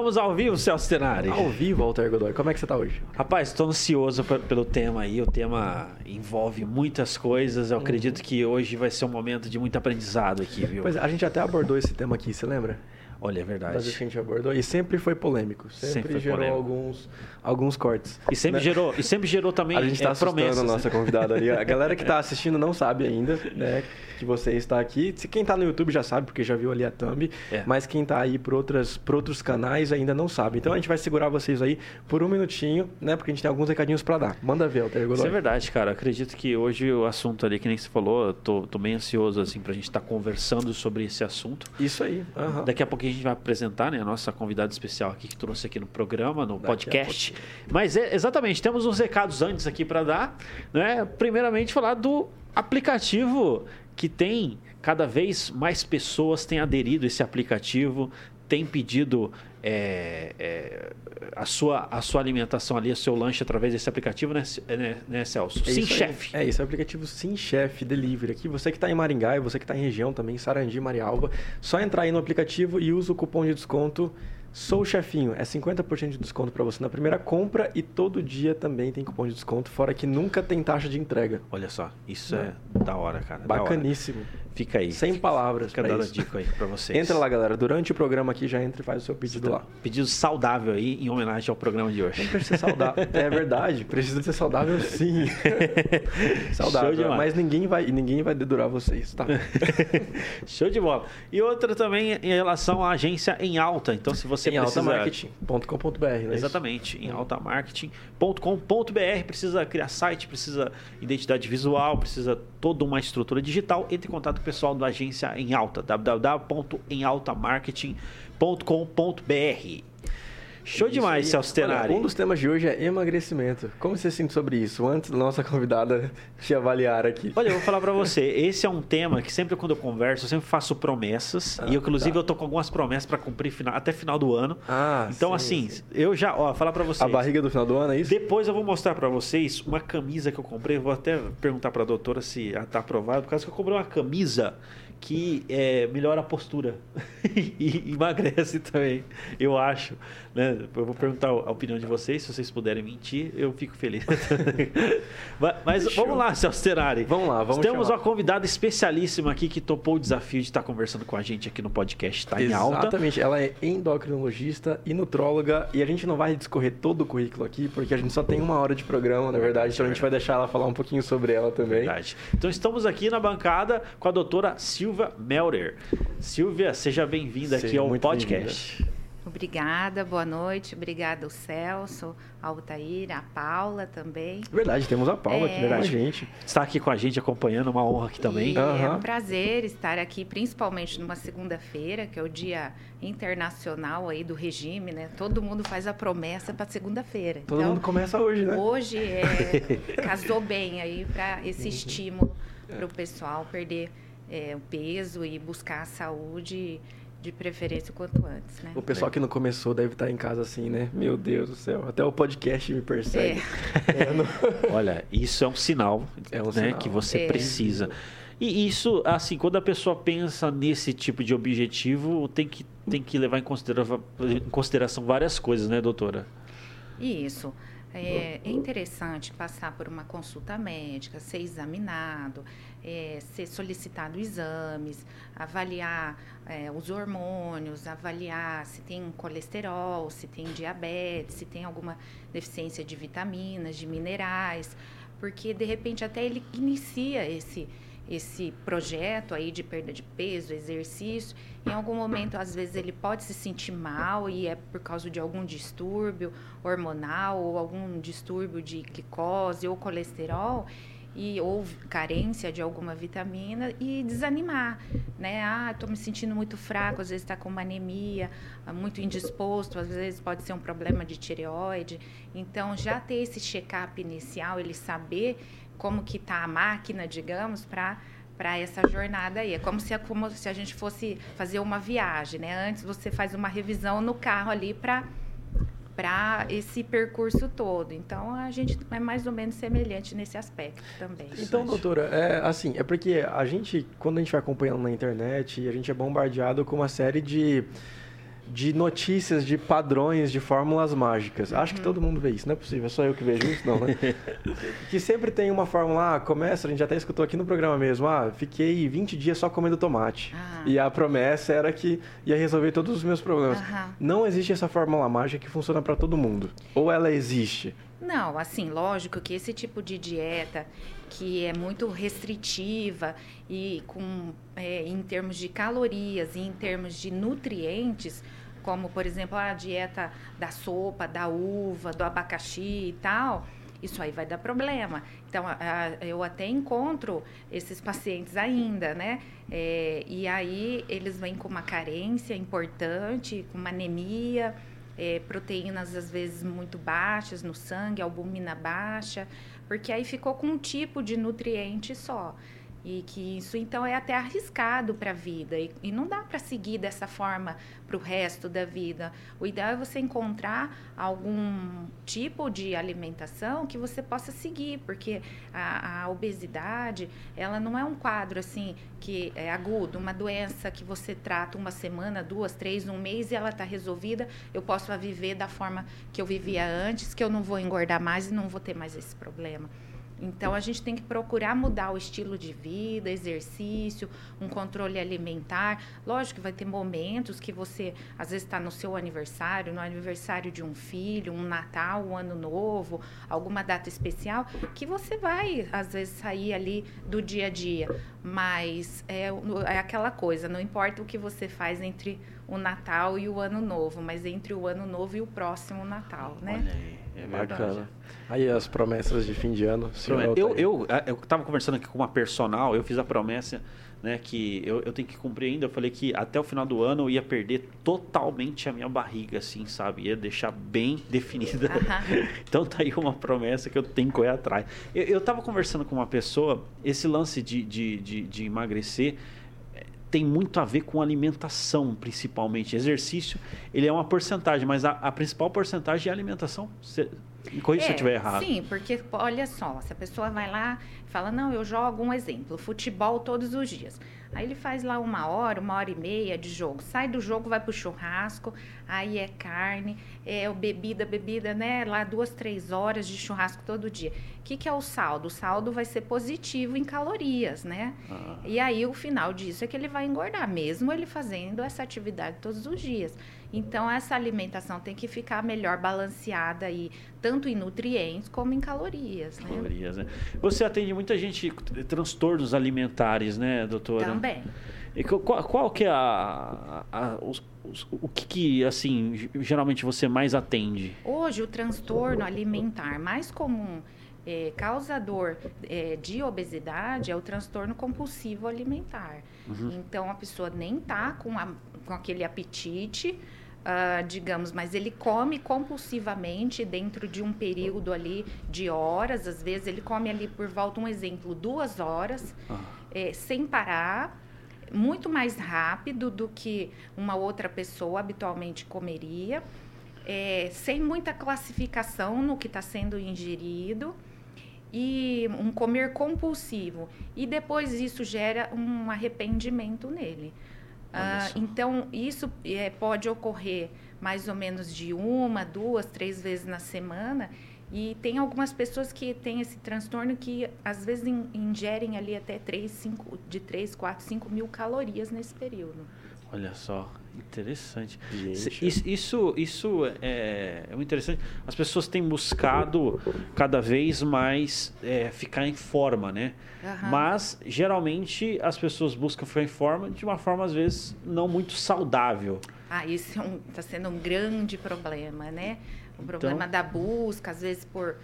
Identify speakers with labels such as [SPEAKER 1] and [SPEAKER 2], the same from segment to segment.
[SPEAKER 1] Estamos ao vivo, Celso Tenari.
[SPEAKER 2] Ao vivo, Walter Godoy. Como é que você está hoje?
[SPEAKER 1] Rapaz, estou ansioso pelo tema aí. O tema envolve muitas coisas. Eu uhum. acredito que hoje vai ser um momento de muito aprendizado aqui, viu?
[SPEAKER 2] Pois é, a gente até abordou esse tema aqui, você lembra?
[SPEAKER 1] Olha, é verdade.
[SPEAKER 2] Das que a gente abordou. E sempre foi polêmico. Sempre, sempre gerou polêmico. alguns, alguns cortes.
[SPEAKER 1] E sempre, né? gerou, e sempre gerou também
[SPEAKER 2] A gente está
[SPEAKER 1] é, promessas.
[SPEAKER 2] a nossa convidada ali. A galera que está assistindo não sabe ainda, né? Que você está aqui. Quem está no YouTube já sabe, porque já viu ali a thumb. É. Mas quem está aí por, outras, por outros canais ainda não sabe. Então a gente vai segurar vocês aí por um minutinho, né? Porque a gente tem alguns recadinhos para dar. Manda ver, Alter.
[SPEAKER 1] Isso é verdade, cara. Acredito que hoje o assunto ali, que nem você falou, tô, tô bem ansioso, assim, para a gente estar tá conversando sobre esse assunto.
[SPEAKER 2] Isso aí.
[SPEAKER 1] Uhum. Daqui a pouco a gente vai apresentar né? A nossa convidada especial aqui que trouxe aqui no programa, no Daqui podcast. Mas é, exatamente, temos uns recados antes aqui para dar, né? Primeiramente falar do aplicativo que tem cada vez mais pessoas têm aderido a esse aplicativo, tem pedido é, é, a, sua, a sua alimentação ali, o seu lanche através desse aplicativo, né, né, né Celso?
[SPEAKER 2] É
[SPEAKER 1] Sim, chefe.
[SPEAKER 2] É isso, é o aplicativo Sim Chef Delivery. Aqui, você que está em Maringá e você que está em região também, Sarandi, Marialva, só entrar aí no aplicativo e usa o cupom de desconto Sou o chefinho, é 50% de desconto para você na primeira compra e todo dia também tem cupom de desconto, fora que nunca tem taxa de entrega.
[SPEAKER 1] Olha só, isso é, é da hora, cara.
[SPEAKER 2] Bacaníssimo.
[SPEAKER 1] Fica aí.
[SPEAKER 2] Sem palavras.
[SPEAKER 1] Fica dando dica aí para vocês.
[SPEAKER 2] Entra lá, galera. Durante o programa aqui, já entra e faz o seu pedido lá.
[SPEAKER 1] Pedido saudável aí, em homenagem ao programa de hoje.
[SPEAKER 2] Não precisa ser saudável. é verdade, precisa ser saudável sim. saudável. Mas ninguém vai, ninguém vai dedurar vocês, tá?
[SPEAKER 1] Show de bola. E outra também em relação à agência em alta. Então, se você
[SPEAKER 2] em
[SPEAKER 1] precisa...
[SPEAKER 2] altamarketing.com.br, né?
[SPEAKER 1] Exatamente. Em altamarketing.com.br. Precisa criar site, precisa identidade visual, precisa toda uma estrutura digital. Entre em contato com o pessoal da agência em alta, www.emaltamarketing.com.br. Show isso demais, aí. Celso Tenari.
[SPEAKER 2] Olha, um dos temas de hoje é emagrecimento. Como você sente sobre isso? Antes da nossa convidada te avaliar aqui.
[SPEAKER 1] Olha, eu vou falar para você. Esse é um tema que sempre quando eu converso, eu sempre faço promessas. Ah, e eu, inclusive, tá. eu tô com algumas promessas para cumprir final, até final do ano.
[SPEAKER 2] Ah,
[SPEAKER 1] então, sim, assim, sim. eu já... Ó, falar para vocês.
[SPEAKER 2] A barriga do final do ano, é isso?
[SPEAKER 1] Depois eu vou mostrar para vocês uma camisa que eu comprei. Vou até perguntar para a doutora se tá aprovada. Por causa que eu comprei uma camisa que é, melhora a postura e emagrece também, eu acho. Né? Eu vou perguntar a opinião de vocês, se vocês puderem mentir, eu fico feliz. Mas vamos lá, Celso Tenari.
[SPEAKER 2] Vamos lá, vamos
[SPEAKER 1] Temos
[SPEAKER 2] chamar.
[SPEAKER 1] uma convidada especialíssima aqui que topou o desafio de estar conversando com a gente aqui no podcast. Está em alta.
[SPEAKER 2] Exatamente, ela é endocrinologista e nutróloga e a gente não vai discorrer todo o currículo aqui, porque a gente só tem uma hora de programa, na verdade, então a gente vai deixar ela falar um pouquinho sobre ela também.
[SPEAKER 1] Verdade. Então estamos aqui na bancada com a doutora Silvia Melder. Silvia, seja bem-vinda aqui ao podcast.
[SPEAKER 3] Obrigada, boa noite. Obrigada ao Celso, ao Altair, a Paula também.
[SPEAKER 2] Verdade, temos a Paula é... aqui com a gente.
[SPEAKER 1] Está aqui com a gente acompanhando, uma honra aqui também.
[SPEAKER 3] Uhum. É um prazer estar aqui, principalmente numa segunda-feira, que é o dia internacional aí do regime, né? Todo mundo faz a promessa para segunda-feira.
[SPEAKER 2] Todo então, mundo começa hoje, né?
[SPEAKER 3] Hoje é, casou bem aí para esse estímulo para o pessoal perder é, o peso e buscar a saúde de preferência o quanto antes, né?
[SPEAKER 2] O pessoal que não começou deve estar em casa assim, né? Meu Deus do céu, até o podcast me persegue.
[SPEAKER 1] É. É, não... Olha, isso é um sinal, é um né, sinal. que você é. precisa. E isso, assim, quando a pessoa pensa nesse tipo de objetivo, tem que, tem que levar em consideração, em consideração várias coisas, né, doutora?
[SPEAKER 3] Isso. É, é interessante passar por uma consulta médica, ser examinado, é, ser solicitado exames, avaliar é, os hormônios, avaliar se tem colesterol, se tem diabetes, se tem alguma deficiência de vitaminas, de minerais, porque de repente até ele inicia esse esse projeto aí de perda de peso, exercício, em algum momento às vezes ele pode se sentir mal e é por causa de algum distúrbio hormonal ou algum distúrbio de glicose ou colesterol e ou carência de alguma vitamina e desanimar, né? Ah, estou me sentindo muito fraco, às vezes está com uma anemia, ah, muito indisposto, às vezes pode ser um problema de tireoide. Então, já ter esse check-up inicial, ele saber como que está a máquina, digamos, para para essa jornada aí. É como se, é como se a gente fosse fazer uma viagem, né? Antes você faz uma revisão no carro ali para para esse percurso todo. Então a gente é mais ou menos semelhante nesse aspecto também.
[SPEAKER 2] Então, doutora, é assim, é porque a gente, quando a gente vai acompanhando na internet, a gente é bombardeado com uma série de de notícias, de padrões, de fórmulas mágicas. Acho que todo mundo vê isso, não é possível, é só eu que vejo isso, não, né? que sempre tem uma fórmula, ah, começa, a gente até escutou aqui no programa mesmo, ah, fiquei 20 dias só comendo tomate. Ah. E a promessa era que ia resolver todos os meus problemas. Não existe essa fórmula mágica que funciona para todo mundo. Ou ela existe?
[SPEAKER 3] Não, assim, lógico que esse tipo de dieta que é muito restritiva e com é, em termos de calorias e em termos de nutrientes, como por exemplo a dieta da sopa, da uva, do abacaxi e tal, isso aí vai dar problema. Então, eu até encontro esses pacientes ainda, né? É, e aí eles vêm com uma carência importante, com uma anemia, é, proteínas às vezes muito baixas no sangue, albumina baixa, porque aí ficou com um tipo de nutriente só. E que isso então é até arriscado para a vida. E, e, não dá para seguir dessa forma para o resto da vida. O ideal é você encontrar algum tipo de alimentação que você possa seguir, porque a, a obesidade, ela não é um quadro assim que é agudo, uma doença que você trata uma semana, duas, três, um mês e ela está resolvida. Eu posso viver da forma que eu vivia antes, que eu não vou engordar mais e não vou ter mais esse problema. Então a gente tem que procurar mudar o estilo de vida, exercício, um controle alimentar. Lógico que vai ter momentos que você às vezes está no seu aniversário, no aniversário de um filho, um Natal, um Ano Novo, alguma data especial, que você vai às vezes sair ali do dia a dia. Mas é, é aquela coisa, não importa o que você faz entre o Natal e o Ano Novo, mas entre o Ano Novo e o próximo Natal, né?
[SPEAKER 1] Olha aí, é. Bacana.
[SPEAKER 2] Aí as promessas de fim de ano.
[SPEAKER 1] Eu, eu, eu tava conversando aqui com uma personal, eu fiz a promessa né, que eu, eu tenho que cumprir ainda. Eu falei que até o final do ano eu ia perder totalmente a minha barriga, assim, sabe? Ia deixar bem definida. então tá aí uma promessa que eu tenho que correr atrás. Eu, eu tava conversando com uma pessoa, esse lance de, de, de, de emagrecer tem muito a ver com alimentação, principalmente. Exercício, ele é uma porcentagem, mas a, a principal porcentagem é a alimentação. Me corrija é, se eu estiver errado.
[SPEAKER 3] Sim, porque olha só, se a pessoa vai lá fala, não, eu jogo um exemplo, futebol todos os dias. Aí ele faz lá uma hora, uma hora e meia de jogo. Sai do jogo, vai pro churrasco, aí é carne, é bebida, bebida, né? Lá duas, três horas de churrasco todo dia. O que, que é o saldo? O saldo vai ser positivo em calorias, né? Ah. E aí o final disso é que ele vai engordar, mesmo ele fazendo essa atividade todos os dias. Então, essa alimentação tem que ficar melhor balanceada aí, tanto em nutrientes como em calorias. Né?
[SPEAKER 1] Calorias, né? Você atende muita gente com transtornos alimentares, né, doutora?
[SPEAKER 3] Também.
[SPEAKER 1] E qual, qual que é a, a, a os, os, o que, que, assim, geralmente você mais atende?
[SPEAKER 3] Hoje, o transtorno alimentar mais comum é, causador é, de obesidade é o transtorno compulsivo alimentar. Uhum. Então, a pessoa nem tá com, a, com aquele apetite, Uh, digamos, mas ele come compulsivamente dentro de um período ali de horas, às vezes ele come ali por volta, um exemplo, duas horas, ah. é, sem parar, muito mais rápido do que uma outra pessoa habitualmente comeria, é, sem muita classificação no que está sendo ingerido e um comer compulsivo. E depois isso gera um arrependimento nele. Ah, então, isso é, pode ocorrer mais ou menos de uma, duas, três vezes na semana. E tem algumas pessoas que têm esse transtorno que às vezes ingerem ali até 3, 5, de 3, 4, 5 mil calorias nesse período.
[SPEAKER 1] Olha só, interessante. Gente. Isso, isso, isso é, é muito interessante. As pessoas têm buscado cada vez mais é, ficar em forma, né? Uhum. Mas geralmente as pessoas buscam ficar em forma de uma forma às vezes não muito saudável.
[SPEAKER 3] Ah, isso está é um, tá sendo um grande problema, né? O problema então... da busca, às vezes por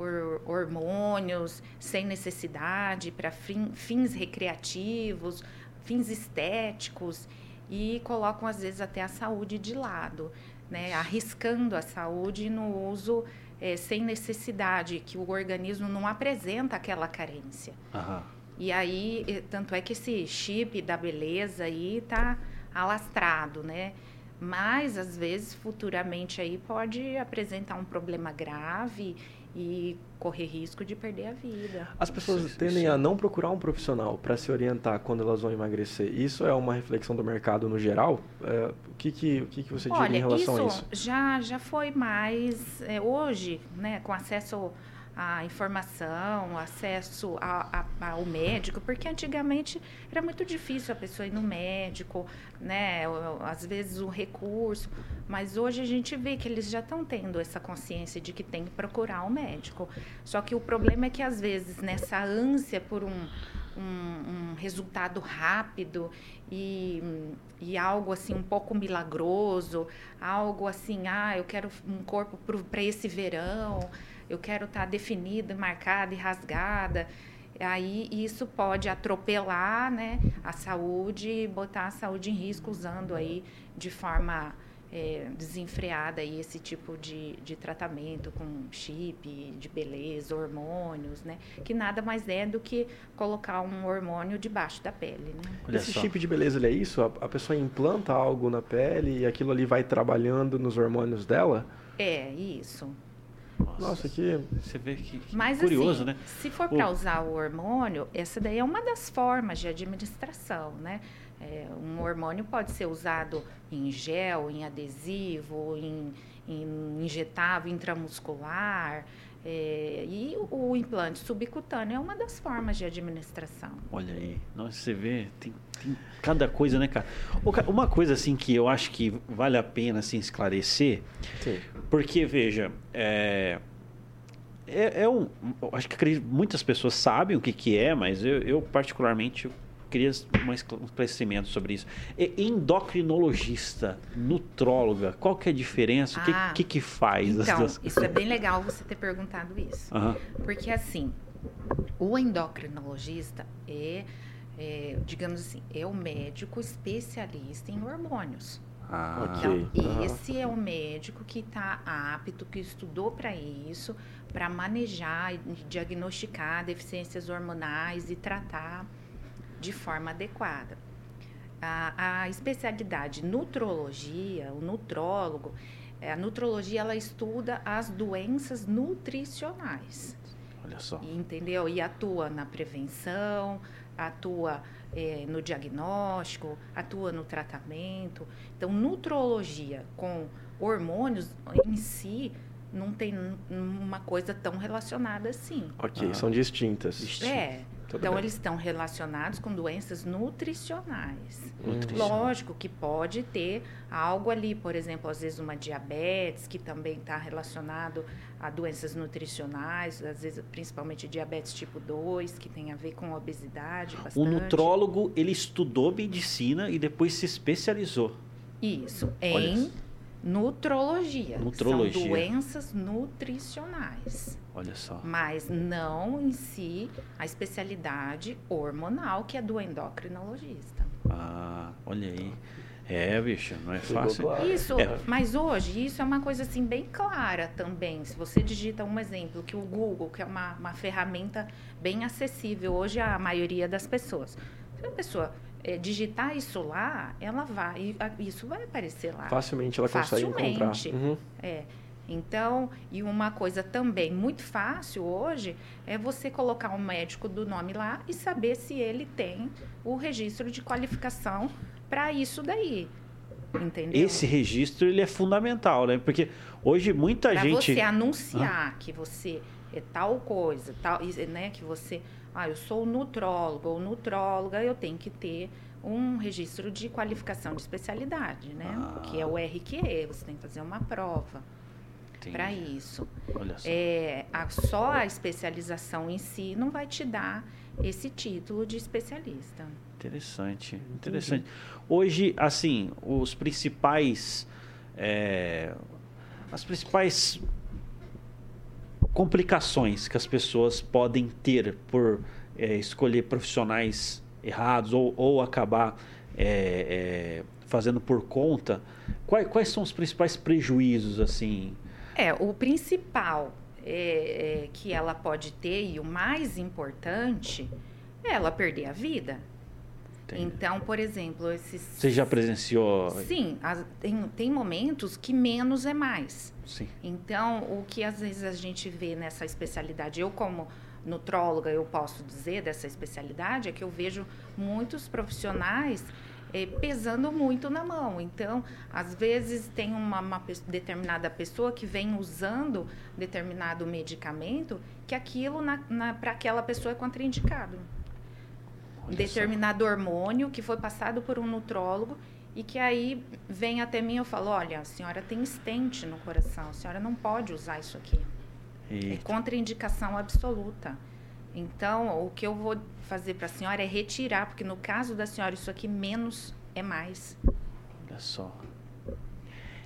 [SPEAKER 3] por hormônios sem necessidade para fins recreativos, fins estéticos e colocam às vezes até a saúde de lado, né? arriscando a saúde no uso é, sem necessidade, que o organismo não apresenta aquela carência. Uhum. E aí, tanto é que esse chip da beleza aí está alastrado, né? Mas, às vezes, futuramente aí pode apresentar um problema grave e correr risco de perder a vida.
[SPEAKER 2] As pessoas isso, tendem isso. a não procurar um profissional para se orientar quando elas vão emagrecer. Isso é uma reflexão do mercado no geral? É, o que, que, o que, que você diria em relação
[SPEAKER 3] isso
[SPEAKER 2] a isso?
[SPEAKER 3] Já, já foi mais. É, hoje, né, com acesso a informação, acesso a, a, ao médico, porque antigamente era muito difícil a pessoa ir no médico, né? Às vezes o recurso, mas hoje a gente vê que eles já estão tendo essa consciência de que tem que procurar o um médico. Só que o problema é que às vezes nessa ânsia por um, um, um resultado rápido e, e, algo assim um pouco milagroso, algo assim, ah, eu quero um corpo para esse verão eu quero estar tá definida, marcada e rasgada. Aí isso pode atropelar né, a saúde e botar a saúde em risco usando aí de forma é, desenfreada aí esse tipo de, de tratamento com chip de beleza, hormônios, né? Que nada mais é do que colocar um hormônio debaixo da pele, né?
[SPEAKER 2] Olha esse só. chip de beleza, ele é isso? A, a pessoa implanta algo na pele e aquilo ali vai trabalhando nos hormônios dela?
[SPEAKER 3] É, isso.
[SPEAKER 2] Nossa, Nossa que
[SPEAKER 1] você vê que, que
[SPEAKER 3] Mas,
[SPEAKER 1] curioso,
[SPEAKER 3] assim,
[SPEAKER 1] né?
[SPEAKER 3] Se for para usar o hormônio, essa daí é uma das formas de administração, né? É, um hormônio pode ser usado em gel, em adesivo, em, em injetável intramuscular. É, e o, o, implante subcutâneo é uma das formas de administração.
[SPEAKER 1] Olha aí, Nossa, você vê, tem, tem, cada coisa, né, cara? Uma coisa assim que eu acho que vale a pena assim, esclarecer, Sim. porque veja, é, é, é um, acho que muitas pessoas sabem o que, que é, mas eu, eu particularmente queria um esclarecimento sobre isso. Endocrinologista, nutróloga, qual que é a diferença? O que, ah, que, que faz?
[SPEAKER 3] Então, isso é bem legal você ter perguntado isso. Uhum. Porque, assim, o endocrinologista é, é, digamos assim, é o médico especialista em hormônios.
[SPEAKER 2] Ah,
[SPEAKER 3] então, esse é o médico que está apto, que estudou para isso, para manejar e diagnosticar deficiências hormonais e tratar de forma adequada. A, a especialidade nutrologia, o nutrólogo, é, a nutrologia ela estuda as doenças nutricionais.
[SPEAKER 1] Olha só.
[SPEAKER 3] Entendeu? E atua na prevenção, atua é, no diagnóstico, atua no tratamento. Então, nutrologia com hormônios em si não tem uma coisa tão relacionada assim.
[SPEAKER 2] Ok, ah. são distintas.
[SPEAKER 3] É. Tudo então, bem. eles estão relacionados com doenças nutricionais. Lógico que pode ter algo ali, por exemplo, às vezes uma diabetes, que também está relacionado a doenças nutricionais, às vezes principalmente diabetes tipo 2, que tem a ver com obesidade. Bastante.
[SPEAKER 1] O nutrólogo, ele estudou medicina e depois se especializou.
[SPEAKER 3] Isso, em nutrologia. Nutrologia. São doenças nutricionais.
[SPEAKER 1] Olha só.
[SPEAKER 3] Mas não em si a especialidade hormonal, que é do endocrinologista.
[SPEAKER 1] Ah, olha aí. É, bicho, não é fácil.
[SPEAKER 3] Isso,
[SPEAKER 1] é.
[SPEAKER 3] mas hoje isso é uma coisa assim bem clara também. Se você digita um exemplo, que o Google, que é uma, uma ferramenta bem acessível hoje à maioria das pessoas. Se a pessoa é, digitar isso lá, ela vai, isso vai aparecer lá.
[SPEAKER 2] Facilmente ela consegue encontrar. Uhum.
[SPEAKER 3] É. Então, e uma coisa também muito fácil hoje é você colocar um médico do nome lá e saber se ele tem o registro de qualificação para isso daí. Entendeu?
[SPEAKER 1] Esse registro ele é fundamental, né? Porque hoje muita pra gente.
[SPEAKER 3] Para você anunciar ah. que você é tal coisa, tal, né? Que você, ah, eu sou nutrólogo ou nutróloga, eu tenho que ter um registro de qualificação de especialidade, né? Ah. Que é o RQE, você tem que fazer uma prova para isso.
[SPEAKER 1] Olha só.
[SPEAKER 3] É, a, só a especialização em si não vai te dar esse título de especialista.
[SPEAKER 1] Interessante, interessante. Hoje, assim, os principais, é, as principais complicações que as pessoas podem ter por é, escolher profissionais errados ou, ou acabar é, é fazendo por conta, quais, quais são os principais prejuízos, assim?
[SPEAKER 3] É, o principal é, é, que ela pode ter e o mais importante é ela perder a vida. Entendi. Então, por exemplo, esses.
[SPEAKER 1] Você já presenciou?
[SPEAKER 3] Sim, as, tem, tem momentos que menos é mais.
[SPEAKER 1] Sim.
[SPEAKER 3] Então, o que às vezes a gente vê nessa especialidade, eu como nutróloga, eu posso dizer dessa especialidade, é que eu vejo muitos profissionais é, pesando muito na mão. Então, às vezes tem uma, uma determinada pessoa que vem usando determinado medicamento que aquilo para aquela pessoa é contraindicado. Olha determinado só. hormônio que foi passado por um nutrólogo e que aí vem até mim e eu falo, olha, a senhora tem estente no coração, a senhora não pode usar isso aqui. É Eita. É contraindicação absoluta. Então, o que eu vou fazer para a senhora é retirar, porque no caso da senhora isso aqui menos é mais.
[SPEAKER 1] Olha só.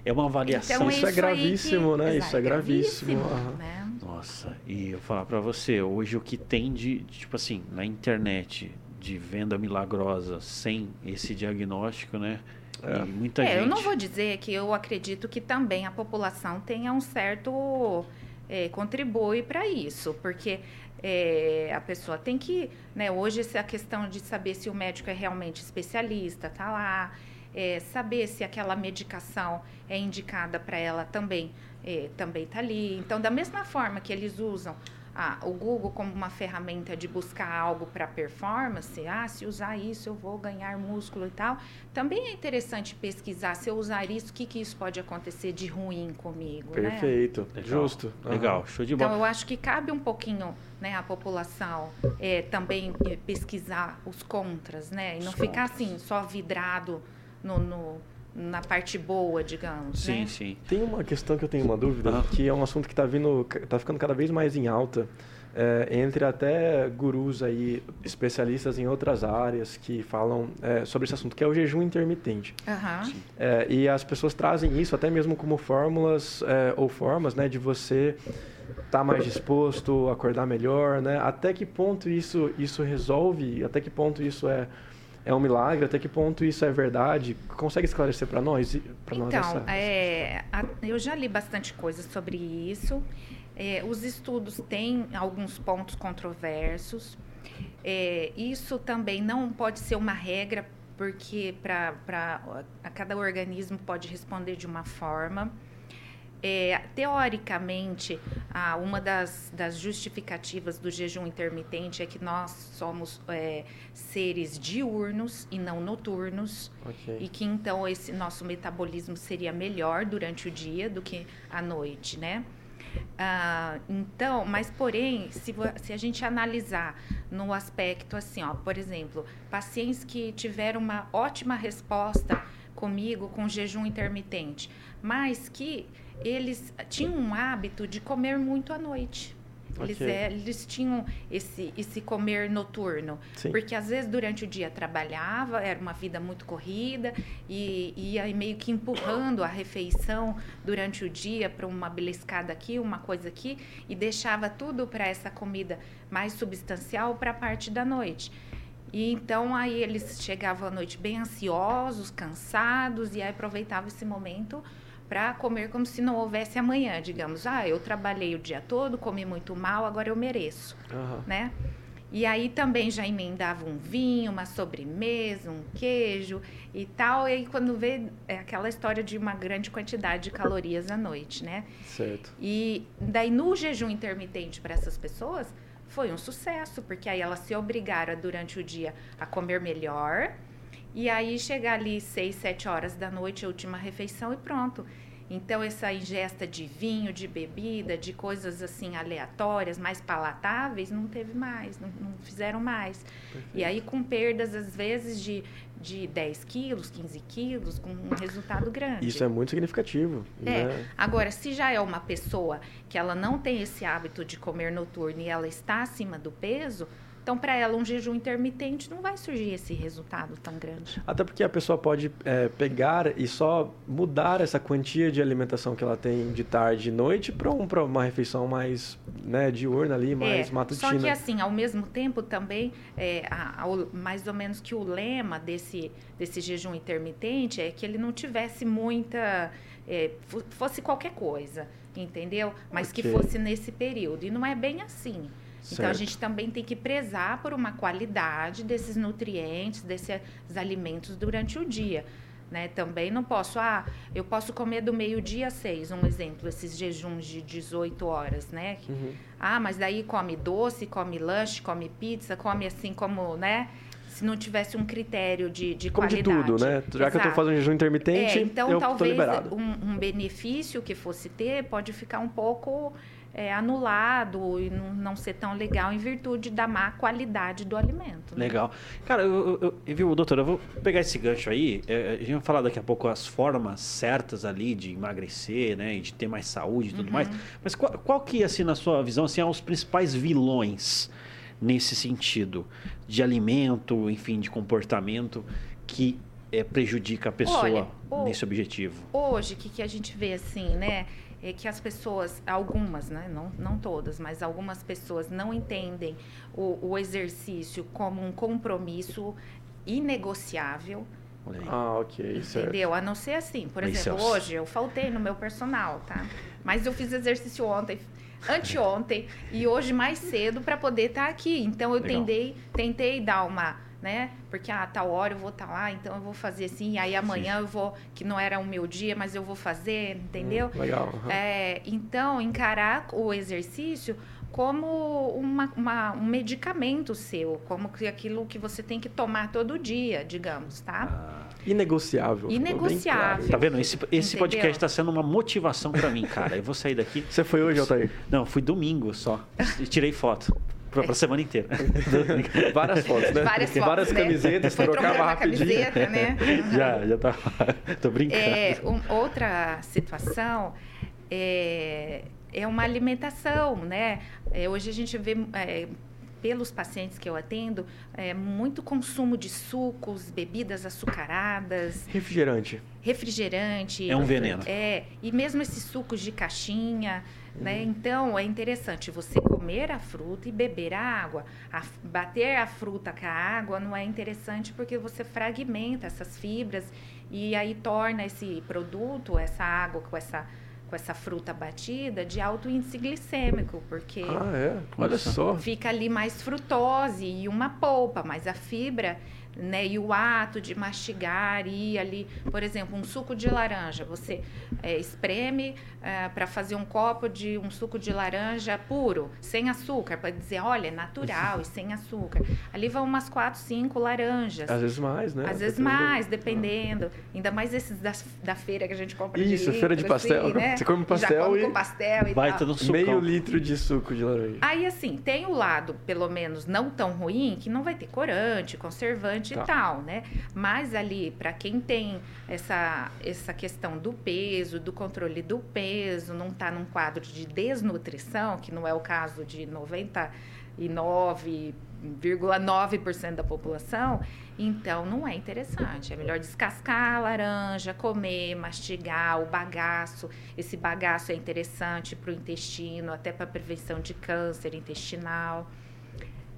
[SPEAKER 1] É uma avaliação.
[SPEAKER 2] Então, isso, é gravíssimo, que... né? Exato, isso é gravíssimo. gravíssimo
[SPEAKER 1] né? Nossa, e eu falar para você, hoje o que tem de, tipo assim, na internet, de venda milagrosa sem esse diagnóstico, né?
[SPEAKER 3] É. muita é, gente... Eu não vou dizer que eu acredito que também a população tenha um certo é, contribui para isso, porque é, a pessoa tem que, né, hoje essa questão de saber se o médico é realmente especialista, tá lá, é, saber se aquela medicação é indicada para ela também, é, também tá ali. Então, da mesma forma que eles usam ah, o Google como uma ferramenta de buscar algo para performance, ah, se usar isso eu vou ganhar músculo e tal, também é interessante pesquisar se eu usar isso, o que, que isso pode acontecer de ruim comigo.
[SPEAKER 2] Né? Perfeito,
[SPEAKER 1] né?
[SPEAKER 2] justo.
[SPEAKER 1] Legal, show de bola.
[SPEAKER 3] Então eu acho que cabe um pouquinho né, a população é, também é, pesquisar os contras, né? E não os ficar contras. assim, só vidrado no, no na parte boa, digamos.
[SPEAKER 1] Sim,
[SPEAKER 3] né?
[SPEAKER 1] sim.
[SPEAKER 2] Tem uma questão que eu tenho uma dúvida, ah. que é um assunto que está vindo, tá ficando cada vez mais em alta. É, entre até gurus aí, especialistas em outras áreas que falam é, sobre esse assunto, que é o jejum intermitente.
[SPEAKER 3] Uhum.
[SPEAKER 2] É, e as pessoas trazem isso até mesmo como fórmulas é, ou formas né, de você estar tá mais disposto, acordar melhor, né? Até que ponto isso, isso resolve, até que ponto isso é é um milagre? Até que ponto isso é verdade? Consegue esclarecer para nós?
[SPEAKER 3] Pra então, nós essa... é, a, eu já li bastante coisa sobre isso. É, os estudos têm alguns pontos controversos. É, isso também não pode ser uma regra, porque para cada organismo pode responder de uma forma. É, teoricamente, ah, uma das, das, justificativas do jejum intermitente é que nós somos é, seres diurnos e não noturnos. Okay. E que então esse nosso metabolismo seria melhor durante o dia do que à noite, né? Ah, então, mas porém, se, se a gente analisar no aspecto assim, ó, por exemplo, pacientes que tiveram uma ótima resposta comigo com jejum intermitente, mas que eles tinham um hábito de comer muito à noite. Eles, okay. é, eles tinham esse, esse comer noturno. Sim. Porque às vezes durante o dia trabalhava, era uma vida muito corrida, e ia meio que empurrando a refeição durante o dia para uma beliscada aqui, uma coisa aqui, e deixava tudo para essa comida mais substancial para a parte da noite. E então aí eles chegavam à noite bem ansiosos, cansados, e aí aproveitavam esse momento para comer como se não houvesse amanhã, digamos. Ah, eu trabalhei o dia todo, comi muito mal, agora eu mereço, uhum. né? E aí também já emendava um vinho, uma sobremesa, um queijo e tal. E aí quando vê é aquela história de uma grande quantidade de calorias à noite, né?
[SPEAKER 2] Certo.
[SPEAKER 3] E daí no jejum intermitente para essas pessoas foi um sucesso, porque aí elas se obrigaram durante o dia a comer melhor e aí chegar ali seis, sete horas da noite, a última refeição e pronto. Então essa ingesta de vinho, de bebida, de coisas assim aleatórias, mais palatáveis, não teve mais, não, não fizeram mais. Perfeito. E aí com perdas às vezes de, de 10 quilos, 15 quilos, com um resultado grande.
[SPEAKER 2] Isso é muito significativo.
[SPEAKER 3] É. Né? Agora, se já é uma pessoa que ela não tem esse hábito de comer noturno e ela está acima do peso, então, para ela, um jejum intermitente não vai surgir esse resultado tão grande.
[SPEAKER 2] Até porque a pessoa pode é, pegar e só mudar essa quantia de alimentação que ela tem de tarde e noite para um, uma refeição mais né, diurna ali, mais é, matutina.
[SPEAKER 3] Só que assim, ao mesmo tempo também, é, a, a, mais ou menos que o lema desse, desse jejum intermitente é que ele não tivesse muita... É, fosse qualquer coisa, entendeu? Mas okay. que fosse nesse período. E não é bem assim. Certo. Então a gente também tem que prezar por uma qualidade desses nutrientes, desses alimentos durante o dia. Né? Também não posso, ah, eu posso comer do meio-dia a seis, um exemplo, esses jejuns de 18 horas, né? Uhum. Ah, mas daí come doce, come lanche, come pizza, come assim como, né? Se não tivesse um critério de, de
[SPEAKER 2] como
[SPEAKER 3] qualidade.
[SPEAKER 2] de tudo, né? Já Exato. que eu estou fazendo jejum intermitente, é,
[SPEAKER 3] então
[SPEAKER 2] eu
[SPEAKER 3] talvez um, um benefício que fosse ter pode ficar um pouco é, anulado e não, não, ser tão legal em virtude da má qualidade do alimento.
[SPEAKER 1] Né? Legal. Cara, eu, eu, eu, viu, doutora, eu vou pegar esse gancho aí. É, a gente vai falar daqui a pouco as formas certas ali de emagrecer, né? E de ter mais saúde e tudo uhum. mais. Mas qual, qual que, assim, na sua visão, assim, são os principais vilões nesse sentido? De alimento, enfim, de comportamento que é, prejudica a pessoa Olha, nesse objetivo?
[SPEAKER 3] Hoje, o que, que a gente vê assim, né? É que as pessoas, algumas, né, não, não todas, mas algumas pessoas não entendem o, o exercício como um compromisso inegociável.
[SPEAKER 2] Ah, ok, certo.
[SPEAKER 3] Entendeu? A não ser assim. Por exemplo, hoje eu faltei no meu personal, tá? Mas eu fiz exercício ontem, anteontem e hoje mais cedo para poder estar tá aqui. Então eu tentei, tentei dar uma né? Porque, ah, tal hora eu vou estar tá lá, então eu vou fazer assim, aí amanhã Sim. eu vou, que não era o meu dia, mas eu vou fazer, entendeu?
[SPEAKER 2] Hum, legal.
[SPEAKER 3] Uhum. É, então, encarar o exercício como uma, uma, um medicamento seu, como que aquilo que você tem que tomar todo dia, digamos, tá?
[SPEAKER 2] Ah, inegociável.
[SPEAKER 3] Inegociável. Claro.
[SPEAKER 1] Tá vendo? Esse, esse podcast está sendo uma motivação para mim, cara. Eu vou sair daqui.
[SPEAKER 2] Você foi hoje, Altair?
[SPEAKER 1] Não, fui domingo só. E tirei foto. Pra, pra semana inteira.
[SPEAKER 2] Várias fotos, né?
[SPEAKER 3] Várias, fotos,
[SPEAKER 2] Várias
[SPEAKER 3] né?
[SPEAKER 2] camisetas,
[SPEAKER 3] Foi
[SPEAKER 2] trocava rapidinho.
[SPEAKER 3] Camiseta, né?
[SPEAKER 1] já, já tá. Tô brincando.
[SPEAKER 3] É, um, outra situação é, é uma alimentação, né? É, hoje a gente vê é, pelos pacientes que eu atendo, é, muito consumo de sucos, bebidas açucaradas.
[SPEAKER 2] Refrigerante.
[SPEAKER 3] Refrigerante.
[SPEAKER 1] É um veneno.
[SPEAKER 3] É, e mesmo esses sucos de caixinha. Né? Uhum. Então, é interessante você comer a fruta e beber a água. A, bater a fruta com a água não é interessante porque você fragmenta essas fibras e aí torna esse produto, essa água com essa, com essa fruta batida, de alto índice glicêmico, porque
[SPEAKER 2] ah, é? Olha só.
[SPEAKER 3] fica ali mais frutose e uma polpa, mas a fibra né? E o ato de mastigar e ali, por exemplo, um suco de laranja, você é, espreme é, para fazer um copo de um suco de laranja puro, sem açúcar, para dizer, olha, é natural e sem açúcar. Ali vão umas quatro, cinco laranjas.
[SPEAKER 2] Às vezes mais, né?
[SPEAKER 3] Às vezes mais, dependendo. Ainda mais esses da, da feira que a gente compra
[SPEAKER 2] Isso,
[SPEAKER 3] de
[SPEAKER 2] feira de pastel.
[SPEAKER 3] Assim, né?
[SPEAKER 2] Você come pastel
[SPEAKER 3] come
[SPEAKER 2] e...
[SPEAKER 3] com pastel e
[SPEAKER 1] Baita
[SPEAKER 3] tal.
[SPEAKER 2] Meio litro de suco de laranja.
[SPEAKER 3] Aí, assim, tem o lado, pelo menos, não tão ruim, que não vai ter corante, conservante tá. e tal, né? Mas ali, para quem tem essa, essa questão do peso, do controle do peso, não está num quadro de desnutrição, que não é o caso de 99,9% da população, então não é interessante. É melhor descascar a laranja, comer, mastigar o bagaço. Esse bagaço é interessante para o intestino, até para prevenção de câncer intestinal.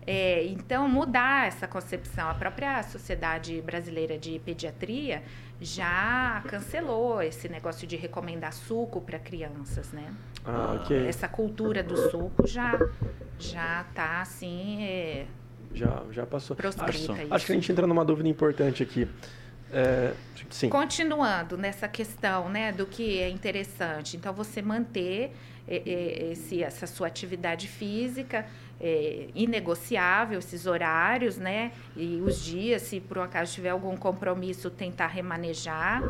[SPEAKER 3] É, então, mudar essa concepção. A própria Sociedade Brasileira de Pediatria já cancelou esse negócio de recomendar suco para crianças, né?
[SPEAKER 2] Ah, ok.
[SPEAKER 3] Essa cultura do suco já já está assim. É,
[SPEAKER 2] já, já passou.
[SPEAKER 3] Acho,
[SPEAKER 2] acho, que a gente entra numa dúvida importante aqui. É, sim.
[SPEAKER 3] Continuando nessa questão né, do que é interessante. Então, você manter esse, essa sua atividade física é, inegociável, esses horários, né? E os dias, se por um acaso tiver algum compromisso, tentar remanejar.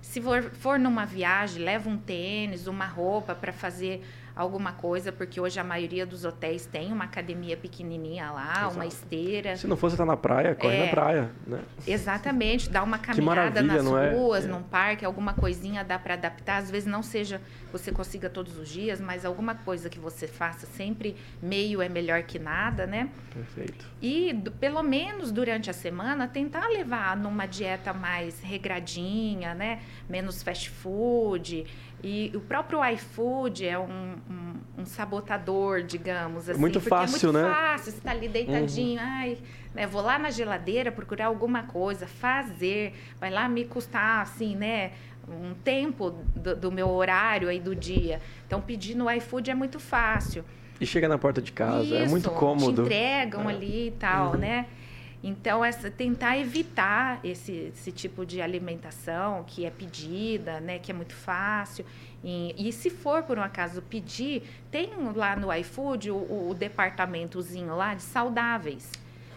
[SPEAKER 3] Se for, for numa viagem, leva um tênis, uma roupa para fazer alguma coisa, porque hoje a maioria dos hotéis tem uma academia pequenininha lá, Exato. uma esteira.
[SPEAKER 2] Se não fosse estar na praia, corre é, na praia, né?
[SPEAKER 3] Exatamente, dá uma caminhada nas é? ruas, é? num parque, alguma coisinha dá para adaptar, às vezes não seja você consiga todos os dias, mas alguma coisa que você faça sempre meio é melhor que nada, né?
[SPEAKER 2] Perfeito.
[SPEAKER 3] E pelo menos durante a semana tentar levar numa dieta mais regradinha, né? Menos fast food, e o próprio iFood é um, um, um sabotador, digamos assim.
[SPEAKER 2] Muito fácil,
[SPEAKER 3] é
[SPEAKER 2] muito
[SPEAKER 3] né? fácil, você está ali deitadinho, uhum. ai, né, vou lá na geladeira procurar alguma coisa, fazer, vai lá me custar, assim, né, um tempo do, do meu horário aí do dia. Então, pedir no iFood é muito fácil.
[SPEAKER 2] E chega na porta de casa,
[SPEAKER 3] Isso,
[SPEAKER 2] é muito cômodo.
[SPEAKER 3] Te entregam
[SPEAKER 2] É.
[SPEAKER 3] ali e tal,
[SPEAKER 2] Uhum.
[SPEAKER 3] né? Então, essa, tentar evitar esse, esse tipo de alimentação que é pedida, né? Que é muito fácil. E, e se for, por um acaso, pedir, tem lá no iFood o, o departamentozinho lá de saudáveis.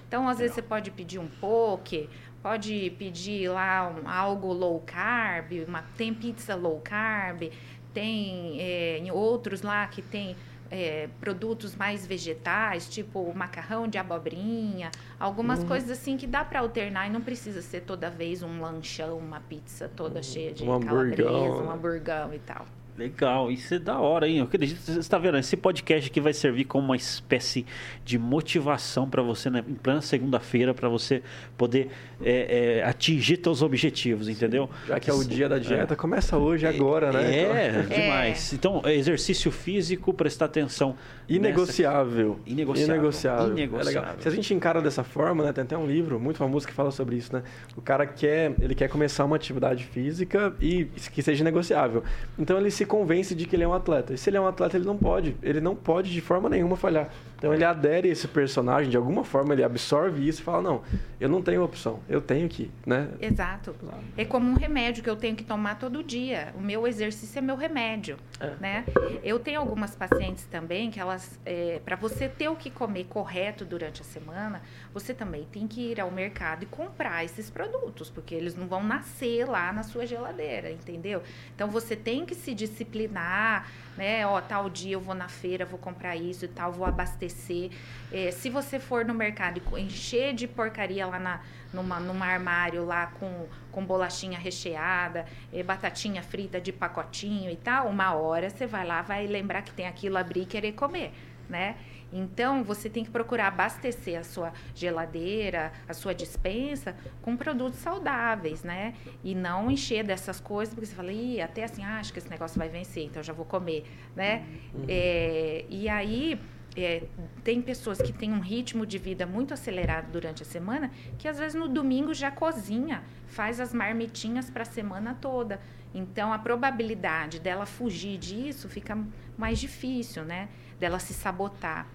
[SPEAKER 3] Então, às vezes, você pode pedir um poke, pode pedir lá um- algo low carb, uma, tem pizza low carb, tem é, outros lá que tem é, produtos mais vegetais, tipo macarrão de abobrinha, algumas coisas assim que dá para alternar e não precisa ser toda vez um lanchão, uma pizza toda cheia de
[SPEAKER 2] um
[SPEAKER 3] calabresa, um hamburgão e tal.
[SPEAKER 1] Legal, isso é da hora, hein? Eu acredito, você está vendo, esse podcast aqui vai servir como uma espécie de motivação para você, né? em plena segunda-feira, para você poder é, é, atingir seus objetivos, entendeu?
[SPEAKER 2] Já que é o dia da dieta, começa hoje, agora, né?
[SPEAKER 1] É, demais. Então, exercício físico, prestar atenção.
[SPEAKER 2] Inegociável.
[SPEAKER 1] nessa- Inegociável.
[SPEAKER 2] Inegociável.
[SPEAKER 1] Inegociável.
[SPEAKER 2] É legal. Se a gente encara dessa forma, né? Tem até um livro muito famoso que fala sobre isso, né? O cara quer, ele quer começar uma atividade física e que seja negociável. Então ele se convence de que ele é um atleta. E se ele é um atleta, ele não pode. Ele não pode de forma nenhuma falhar. Então ele adere a esse personagem, de alguma forma ele absorve isso e fala: "Não, eu não tenho opção. Eu tenho que, né?
[SPEAKER 3] Exato. É como um remédio que eu tenho que tomar todo dia. O meu exercício é meu remédio,
[SPEAKER 2] É.
[SPEAKER 3] né? Eu tenho algumas pacientes também que elas, para você ter o que comer correto durante a semana, você também tem que ir ao mercado e comprar esses produtos, porque eles não vão nascer lá na sua geladeira, entendeu? Então você tem que se disciplinar, né? Ó, tal dia eu vou na feira, vou comprar isso e tal, vou abastecer. É, se você for no mercado e encher de porcaria lá na, numa, num armário lá com, com bolachinha recheada, eh, batatinha frita de pacotinho e tal, uma hora você vai lá, vai lembrar que tem aquilo, abrir e querer comer, né? Então, você tem que procurar abastecer a sua geladeira, a sua dispensa com produtos saudáveis, né? E não encher dessas coisas, porque você fala, Ih, até assim, ah, acho que esse negócio vai vencer, então já vou comer, né? É, e aí, é, tem pessoas que têm um ritmo de vida muito acelerado durante a semana, que às vezes no domingo já cozinha, faz as marmitinhas para a semana toda. Então, a probabilidade dela fugir disso fica mais difícil, né? Dela se sabotar.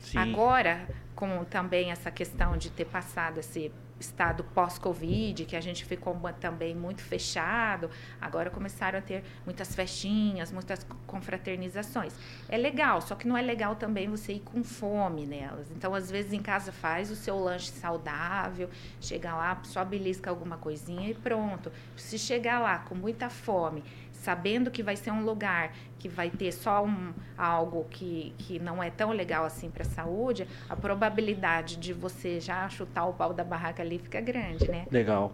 [SPEAKER 1] Sim.
[SPEAKER 3] Agora, com também essa questão de ter passado esse estado pós-Covid, que a gente ficou também muito fechado, agora começaram a ter muitas festinhas, muitas confraternizações. É legal, só que não é legal também você ir com fome nelas. Então, às vezes, em casa faz o seu lanche saudável, chega lá, só belisca alguma coisinha e pronto. Se chegar lá com muita fome, sabendo que vai ser um lugar que vai ter só um, algo que, que não é tão legal assim para a saúde, a probabilidade de você já chutar o pau da barraca ali fica grande, né?
[SPEAKER 1] Legal.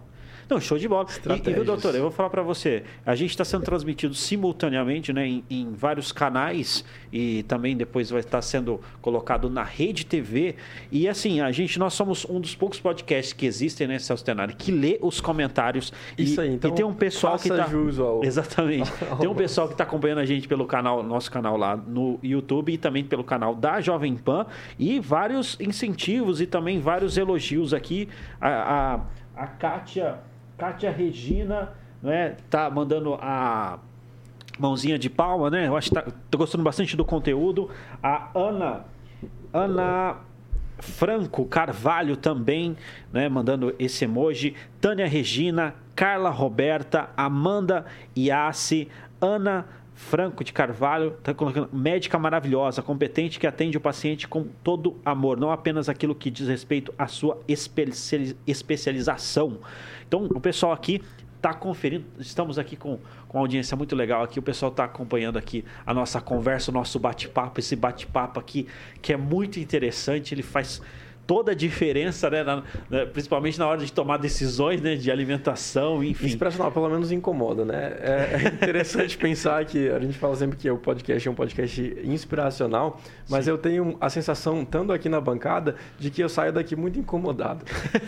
[SPEAKER 1] Não, show de bola. E, e viu, doutor, eu vou falar para você. A gente está sendo transmitido simultaneamente né, em, em vários canais e também depois vai estar sendo colocado na Rede TV. E assim, a gente, nós somos um dos poucos podcasts que existem, né, Celso Tenari, que lê os comentários. e,
[SPEAKER 2] Isso aí, então
[SPEAKER 1] e tem um pessoal que
[SPEAKER 2] jus ao-
[SPEAKER 1] Exatamente. Tem um pessoal que está acompanhando a gente pelo canal, nosso canal lá no YouTube e também pelo canal da Jovem Pan. E vários incentivos e também vários elogios aqui. A, a, a Kátia, Kátia Regina né, tá mandando a mãozinha de palma, né? Eu acho que tá, tô gostando bastante do conteúdo. A Ana. Ana. Franco Carvalho também, né, mandando esse emoji. Tânia Regina, Carla Roberta, Amanda Iassi, Ana Franco de Carvalho, tá colocando médica maravilhosa, competente que atende o paciente com todo amor, não apenas aquilo que diz respeito à sua especiali- especialização. Então, o pessoal aqui está conferindo. Estamos aqui com, com uma audiência muito legal aqui. O pessoal está acompanhando aqui a nossa conversa, o nosso bate-papo, esse bate-papo aqui que é muito interessante. Ele faz toda a diferença, né, na- né, principalmente na hora de tomar decisões né, de alimentação, enfim.
[SPEAKER 2] Inspiracional, pelo menos incomoda, né? É, é interessante pensar que a gente fala sempre que o podcast é um podcast inspiracional, mas eu tenho a sensação, estando aqui na bancada, de que eu saio daqui muito incomodado.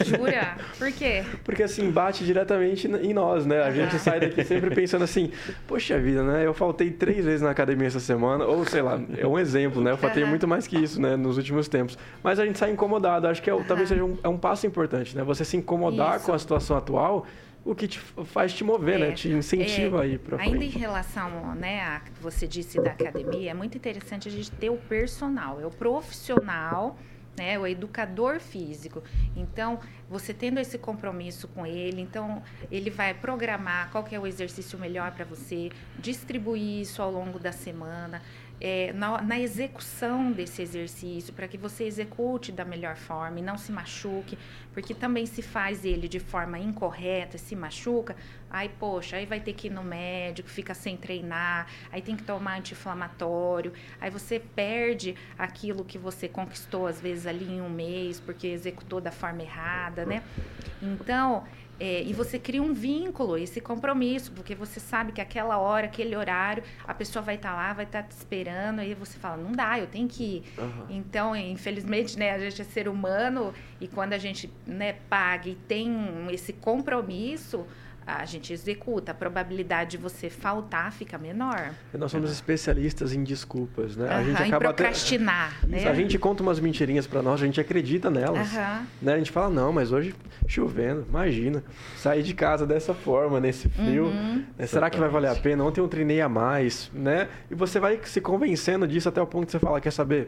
[SPEAKER 3] Jura? Por quê?
[SPEAKER 2] Porque assim, bate diretamente em nós, né? A gente sai daqui sempre pensando assim, poxa vida, né? Eu faltei três vezes na academia essa semana, ou sei lá, é um exemplo, né? Eu faltei muito mais que isso, né? Nos últimos tempos. Mas a gente sai incomodado. Acho que é, o- talvez seja um, é um passo importante, né? Você se incomodar
[SPEAKER 3] Isso.
[SPEAKER 2] com a situação atual o que te faz te mover, né? é, né? Te incentiva é, aí para
[SPEAKER 3] frente. Ainda em relação, né, a que você disse da academia, é muito interessante a gente ter o personal, é o profissional né, o educador físico. Então, você tendo esse compromisso com ele, então ele vai programar qual é o exercício melhor para você, distribuir isso ao longo da semana é, na, na, execução desse exercício, para que você execute da melhor forma e não se machuque, porque também se faz ele de forma incorreta, se machuca, aí, poxa, aí vai ter que ir no médico, fica sem treinar, aí tem que tomar anti-inflamatório, aí você perde aquilo que você conquistou, às vezes, ali em um mês, porque executou da forma errada, né? Então, é, e você cria um vínculo, esse compromisso, porque você sabe que aquela hora, aquele horário, a pessoa vai estar tá lá, vai estar tá te esperando, aí você fala, não dá, eu tenho que ir. Uhum. Então, infelizmente, né, a gente é ser humano e quando a gente né, paga e tem esse compromisso, a gente executa, a probabilidade de você faltar fica menor.
[SPEAKER 2] Nós somos especialistas em desculpas, né?
[SPEAKER 3] Uhum, a gente acaba em procrastinar.
[SPEAKER 2] Até... Né? A gente conta umas mentirinhas para nós, a gente acredita nelas. Uhum. Né? A gente fala, não, mas hoje chovendo, imagina, sair de casa dessa forma, nesse frio, uhum. né? será que vai valer a pena? Ontem eu treinei a mais, né? E você vai se convencendo disso até o ponto que você fala, quer saber?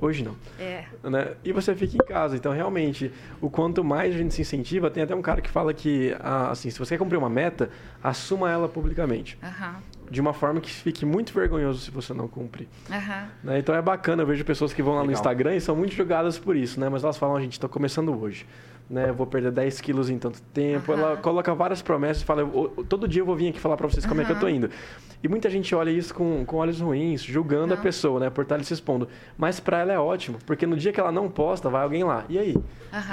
[SPEAKER 2] Hoje não.
[SPEAKER 3] É.
[SPEAKER 2] Né? E você fica em casa. Então, realmente, o quanto mais a gente se incentiva, tem até um cara que fala que, ah, assim, se você quer cumprir uma meta, assuma ela publicamente.
[SPEAKER 3] Uhum.
[SPEAKER 2] De uma forma que fique muito vergonhoso se você não cumprir.
[SPEAKER 3] Uhum.
[SPEAKER 2] Né? Então é bacana, eu vejo pessoas que vão lá Legal. no Instagram e são muito julgadas por isso, né? Mas elas falam, a gente, está começando hoje né? Eu vou perder 10 quilos em tanto tempo. Uhum. Ela coloca várias promessas e fala, todo dia eu vou vir aqui falar para vocês como uhum. é que eu tô indo. E muita gente olha isso com, com olhos ruins, julgando uhum. a pessoa, né? Por estar se expondo. Mas para ela é ótimo, porque no dia que ela não posta, vai alguém lá. E aí?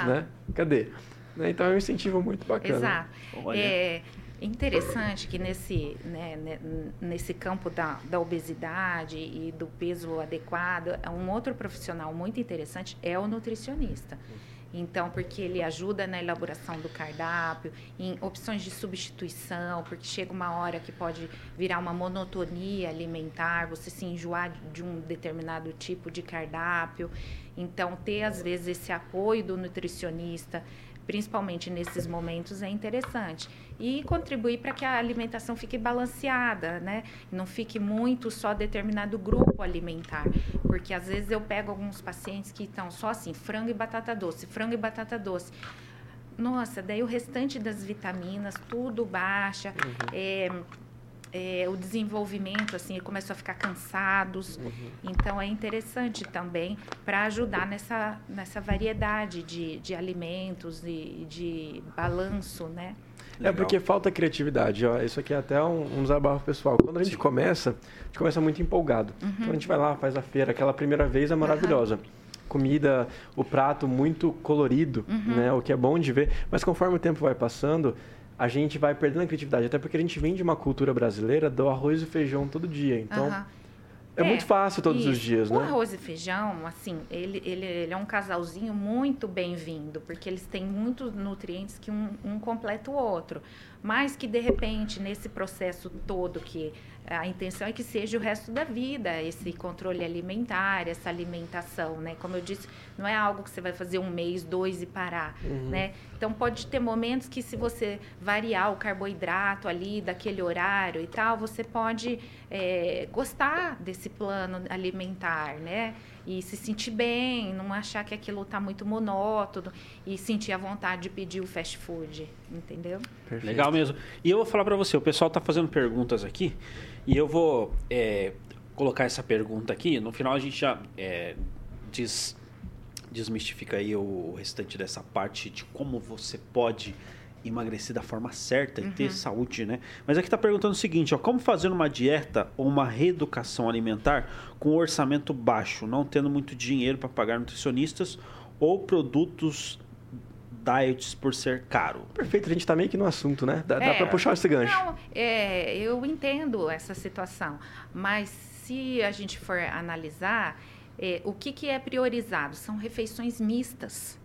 [SPEAKER 2] Né? Cadê? Né? Então é um incentivo muito bacana.
[SPEAKER 3] Exato. Olha. É interessante que nesse, né, nesse campo da, da obesidade e do peso adequado, um outro profissional muito interessante é o nutricionista. Então, porque ele ajuda na elaboração do cardápio, em opções de substituição, porque chega uma hora que pode virar uma monotonia alimentar, você se enjoar de um determinado tipo de cardápio. Então, ter às vezes esse apoio do nutricionista principalmente nesses momentos, é interessante. E contribuir para que a alimentação fique balanceada, né? Não fique muito só determinado grupo alimentar. Porque às vezes eu pego alguns pacientes que estão só assim, frango e batata doce, frango e batata doce. Nossa, daí o restante das vitaminas, tudo baixa. Uhum. É, é, o desenvolvimento, assim, começam a ficar cansados. Uhum. Então, é interessante também para ajudar nessa, nessa variedade de, de alimentos e de balanço, né?
[SPEAKER 2] É porque falta criatividade. Ó. Isso aqui é até um, um desabafo pessoal. Quando a gente Sim. começa, a gente começa muito empolgado. Uhum. Então a gente vai lá, faz a feira, aquela primeira vez é maravilhosa. Uhum. Comida, o prato muito colorido, uhum. né? O que é bom de ver. Mas conforme o tempo vai passando, a gente vai perdendo a criatividade. Até porque a gente vem de uma cultura brasileira do arroz e feijão todo dia. Então, uhum. É, é, muito fácil todos isso. os dias,
[SPEAKER 3] né?
[SPEAKER 2] O
[SPEAKER 3] arroz e feijão, assim, ele, ele, ele é um casalzinho muito bem-vindo, porque eles têm muitos nutrientes que um, um completa o outro. Mas que, de repente, nesse processo todo que a intenção é que seja o resto da vida esse controle alimentar, essa alimentação, né? Como eu disse, não é algo que você vai fazer um mês, dois e parar, uhum. né? Então pode ter momentos que se você variar o carboidrato ali daquele horário e tal, você pode é, gostar desse plano alimentar, né? E se sentir bem, não achar que aquilo está muito monótono e sentir a vontade de pedir o fast food, entendeu?
[SPEAKER 1] Perfeito. Legal mesmo. E eu vou falar para você, o pessoal está fazendo perguntas aqui. E eu vou é, colocar essa pergunta aqui. No final a gente já é, diz, desmistifica aí o restante dessa parte de como você pode emagrecer da forma certa e uhum. ter saúde, né? Mas aqui está perguntando o seguinte, ó, como fazer uma dieta ou uma reeducação alimentar com orçamento baixo, não tendo muito dinheiro para pagar nutricionistas ou produtos diets por ser caro.
[SPEAKER 2] Perfeito, a gente está meio que no assunto, né? Dá, é, dá para puxar esse gancho.
[SPEAKER 3] Não, é, eu entendo essa situação, mas se a gente for analisar, é, o que, que é priorizado? São refeições mistas.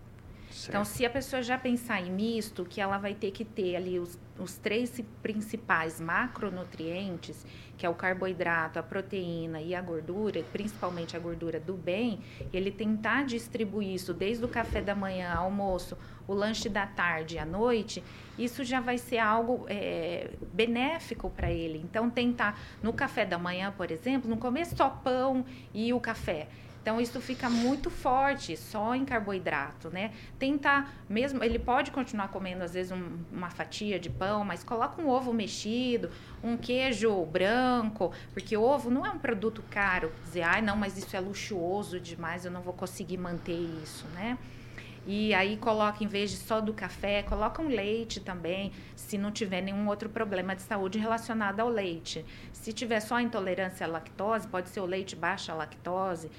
[SPEAKER 3] Certo. Então, se a pessoa já pensar em misto, que ela vai ter que ter ali os, os três principais macronutrientes, que é o carboidrato, a proteína e a gordura, principalmente a gordura do bem, ele tentar distribuir isso desde o café da manhã, almoço, o lanche da tarde e à noite, isso já vai ser algo é, benéfico para ele. Então, tentar no café da manhã, por exemplo, não comer só pão e o café. Então isso fica muito forte só em carboidrato, né? Tentar mesmo, ele pode continuar comendo às vezes um, uma fatia de pão, mas coloca um ovo mexido, um queijo branco, porque ovo não é um produto caro. Dizer, ai, ah, não, mas isso é luxuoso demais, eu não vou conseguir manter isso, né? E aí coloca, em vez de só do café, coloca um leite também, se não tiver nenhum outro problema de saúde relacionado ao leite. Se tiver só intolerância à lactose, pode ser o leite baixa lactose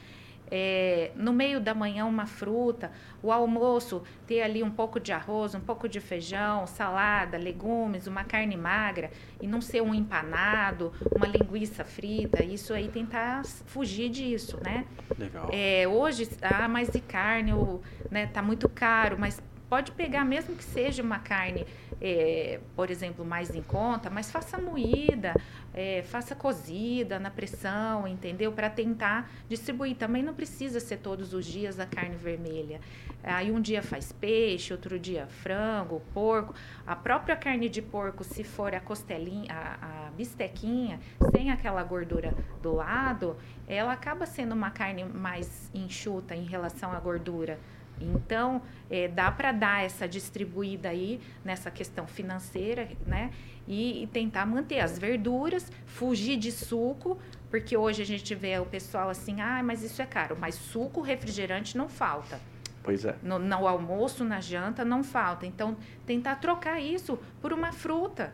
[SPEAKER 3] é, no meio da manhã uma fruta, o almoço ter ali um pouco de arroz, um pouco de feijão, salada, legumes, uma carne magra e não ser um empanado, uma linguiça frita, isso aí tentar fugir disso, né?
[SPEAKER 1] Legal.
[SPEAKER 3] É, hoje, ah, mas de carne, o, né, tá muito caro, mas pode pegar mesmo que seja uma carne é, por exemplo, mais em conta, mas faça moída, é, faça cozida na pressão, entendeu? Para tentar distribuir. Também não precisa ser todos os dias a carne vermelha. Aí um dia faz peixe, outro dia frango, porco. A própria carne de porco, se for a costelinha, a, a bistequinha, sem aquela gordura do lado, ela acaba sendo uma carne mais enxuta em relação à gordura então, é, dá para dar essa distribuída aí nessa questão financeira, né? E, e, tentar manter as verduras, fugir de suco, porque hoje a gente vê o pessoal assim, ah, mas isso é caro, mas suco, refrigerante não falta.
[SPEAKER 2] Pois é.
[SPEAKER 3] No, no almoço, na janta, não falta. Então, tentar trocar isso por uma fruta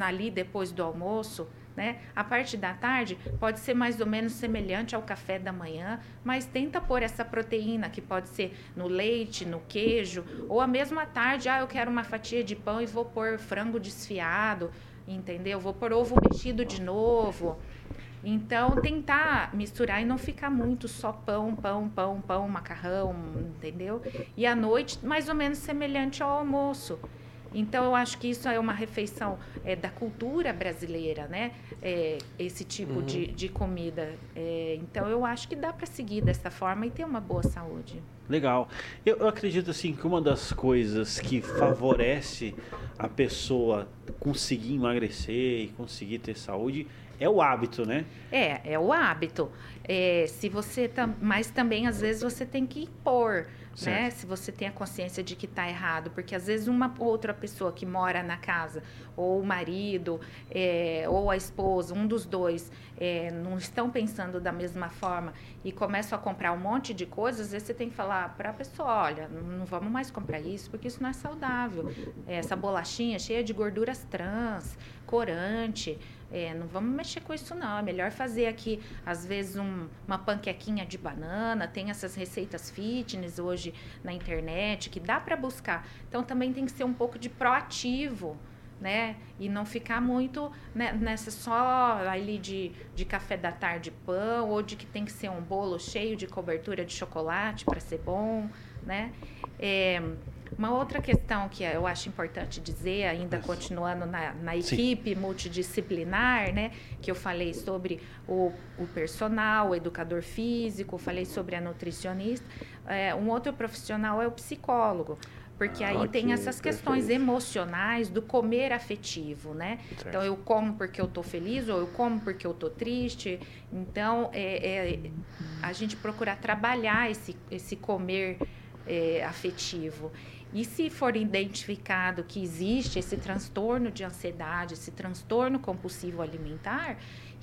[SPEAKER 3] ali depois do almoço, né? A parte da tarde pode ser mais ou menos semelhante ao café da manhã, mas tenta pôr essa proteína que pode ser no leite, no queijo, ou a mesma tarde, ah, eu quero uma fatia de pão e vou pôr frango desfiado, entendeu? Vou pôr ovo mexido de novo. Então, tentar misturar e não ficar muito só pão, pão, pão, pão, macarrão, entendeu? E à noite, mais ou menos semelhante ao almoço. Então, eu acho que isso é uma refeição é, da cultura brasileira, né? É, esse tipo uhum. de, de comida. É, então, eu acho que dá para seguir dessa forma e ter uma boa saúde.
[SPEAKER 1] Legal. Eu, eu, acredito assim que uma das coisas que favorece a pessoa conseguir emagrecer e conseguir ter saúde é o hábito, né?
[SPEAKER 3] É, é o hábito. É, se você tam, mas também às vezes você tem que impor né? Se você tem a consciência de que está errado, porque às vezes uma outra pessoa que mora na casa, ou o marido, é, ou a esposa, um dos dois, é, não estão pensando da mesma forma e começam a comprar um monte de coisas, às vezes você tem que falar para a pessoa, olha, não vamos mais comprar isso, porque isso não é saudável. Essa bolachinha cheia de gorduras trans, corante, é, não vamos mexer com isso não. É melhor fazer aqui, às vezes, um, uma panquequinha de banana. Tem essas receitas fitness hoje na internet que dá para buscar. Então também tem que ser um pouco de proativo. Né? E não ficar muito né, nessa só ali de, de café da tarde pão, ou de que tem que ser um bolo cheio de cobertura de chocolate para ser bom, né? É, uma outra questão que eu acho importante dizer, ainda Isso. continuando na, na equipe Sim. multidisciplinar, né, que eu falei sobre o, o personal, o educador físico, falei sobre a nutricionista, é, um outro profissional é o psicólogo porque aí tem essas questões perfeito. emocionais do comer afetivo, né? Certo. Então eu como porque eu tô feliz ou eu como porque eu tô triste. Então é, é a gente procurar trabalhar esse, esse comer é, afetivo. E se for identificado que existe esse transtorno de ansiedade, esse transtorno compulsivo alimentar,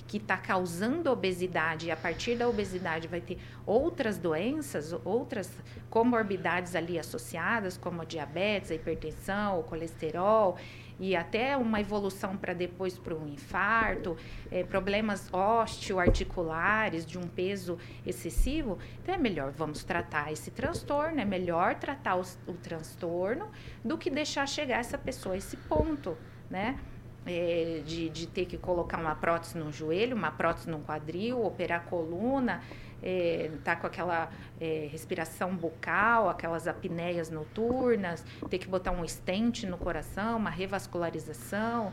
[SPEAKER 3] que está causando obesidade e a partir da obesidade vai ter outras doenças, outras comorbidades ali associadas, como a diabetes, a hipertensão, o colesterol e até uma evolução para depois para um infarto, é, problemas osteoarticulares de um peso excessivo, então é melhor vamos tratar esse transtorno, é melhor tratar o, o transtorno do que deixar chegar essa pessoa a esse ponto, né? É, de, de ter que colocar uma prótese no joelho, uma prótese no quadril, operar coluna, é, tá com aquela é, respiração bucal, aquelas apneias noturnas, ter que botar um estente no coração, uma revascularização.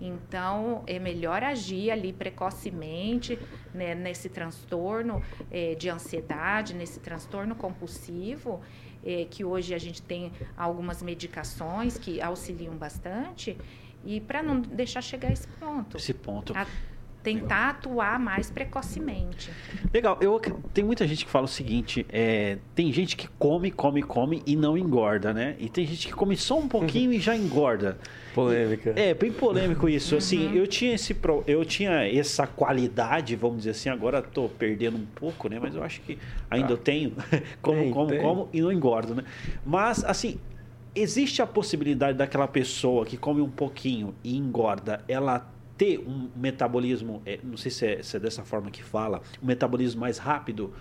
[SPEAKER 3] Então, é melhor agir ali precocemente né, nesse transtorno é, de ansiedade, nesse transtorno compulsivo, é, que hoje a gente tem algumas medicações que auxiliam bastante, e para não deixar chegar a esse ponto.
[SPEAKER 1] Esse ponto. A,
[SPEAKER 3] tentar atuar mais precocemente.
[SPEAKER 1] Legal. Eu, tem muita gente que fala o seguinte: é, tem gente que come, come, come e não engorda, né? E tem gente que come só um pouquinho e já engorda.
[SPEAKER 2] Polêmica.
[SPEAKER 1] É, bem polêmico isso. Uhum. Assim, eu tinha esse eu tinha essa qualidade, vamos dizer assim, agora estou perdendo um pouco, né? Mas eu acho que ainda ah. eu tenho. como, tem, como, tem. como e não engordo, né? Mas, assim, existe a possibilidade daquela pessoa que come um pouquinho e engorda, ela ter um metabolismo, é, não sei se é, se é, dessa forma que fala, um metabolismo mais rápido,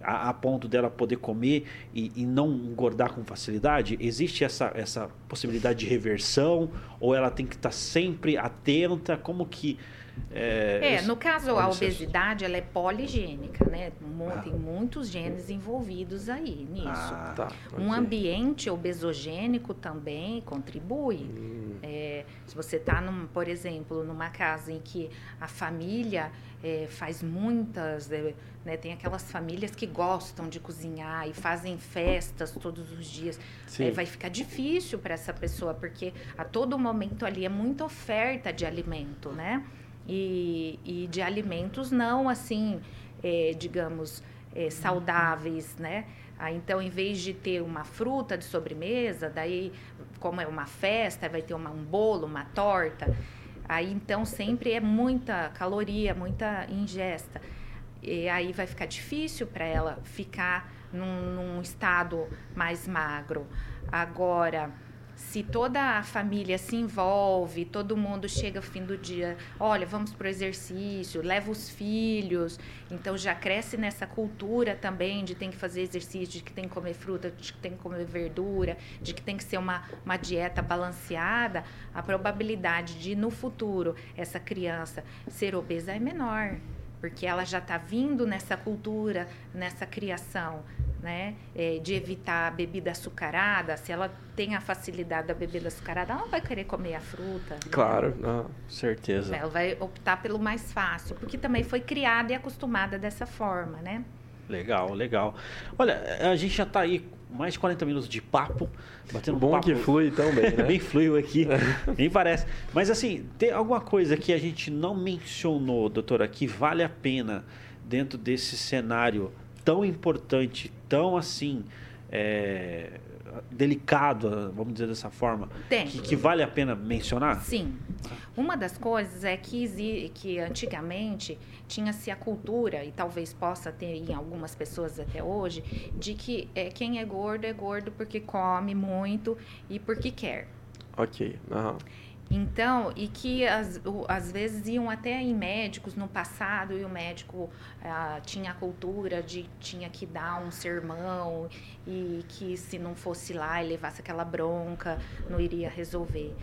[SPEAKER 1] a, a ponto dela poder comer e, e, não engordar com facilidade? Existe essa, essa possibilidade de reversão? Ou ela tem que estar sempre atenta? Como que
[SPEAKER 3] é, é no caso, a obesidade ela é poligênica, né? Ah. Tem muitos genes envolvidos aí nisso. Ah, tá, um ambiente obesogênico também contribui. Hum. É, se você está, por exemplo, numa casa em que a família é, faz muitas, é, né, tem aquelas famílias que gostam de cozinhar e fazem festas todos os dias, é, vai ficar difícil para essa pessoa, porque a todo momento ali é muita oferta de alimento, né? E, e de alimentos não assim, é, digamos, é, saudáveis, né? Ah, então, em vez de ter uma fruta de sobremesa, daí, como é uma festa, vai ter uma, um bolo, uma torta. Aí, então, sempre é muita caloria, muita ingesta. E aí vai ficar difícil para ela ficar num, num estado mais magro. Agora, se toda a família se envolve, todo mundo chega ao fim do dia, olha, vamos para o exercício, leva os filhos, então já cresce nessa cultura também de tem que fazer exercício, de que tem que comer fruta, de que tem que comer verdura, de que tem que ser uma, uma dieta balanceada, a probabilidade de no futuro essa criança ser obesa é menor porque ela já está vindo nessa cultura, nessa criação, né, é, de evitar a bebida açucarada. Se ela tem a facilidade da bebida açucarada, ela não vai querer comer a fruta.
[SPEAKER 2] Claro, não, certeza.
[SPEAKER 3] Ela vai optar pelo mais fácil, porque também foi criada e acostumada dessa forma, né?
[SPEAKER 1] Legal, legal. Olha, a gente já está aí mais de 40 minutos de papo, batendo
[SPEAKER 2] Bom
[SPEAKER 1] um papo.
[SPEAKER 2] que flui tão bem, né?
[SPEAKER 1] bem fluiu aqui, nem parece. Mas assim, tem alguma coisa que a gente não mencionou, doutora, que vale a pena dentro desse cenário tão importante, tão assim, é, delicado, vamos dizer dessa forma,
[SPEAKER 3] Tem.
[SPEAKER 1] Que, que, vale a pena mencionar?
[SPEAKER 3] Sim. Uma das coisas é que, que antigamente tinha-se a cultura, e talvez possa ter em algumas pessoas até hoje, de que é, quem é gordo é gordo porque come muito e porque quer.
[SPEAKER 2] Ok. Uhum.
[SPEAKER 3] Então, e que às, vezes iam até em médicos no passado e o médico ah, tinha a cultura de tinha que dar um sermão e que se não fosse lá e levasse aquela bronca, não iria resolver.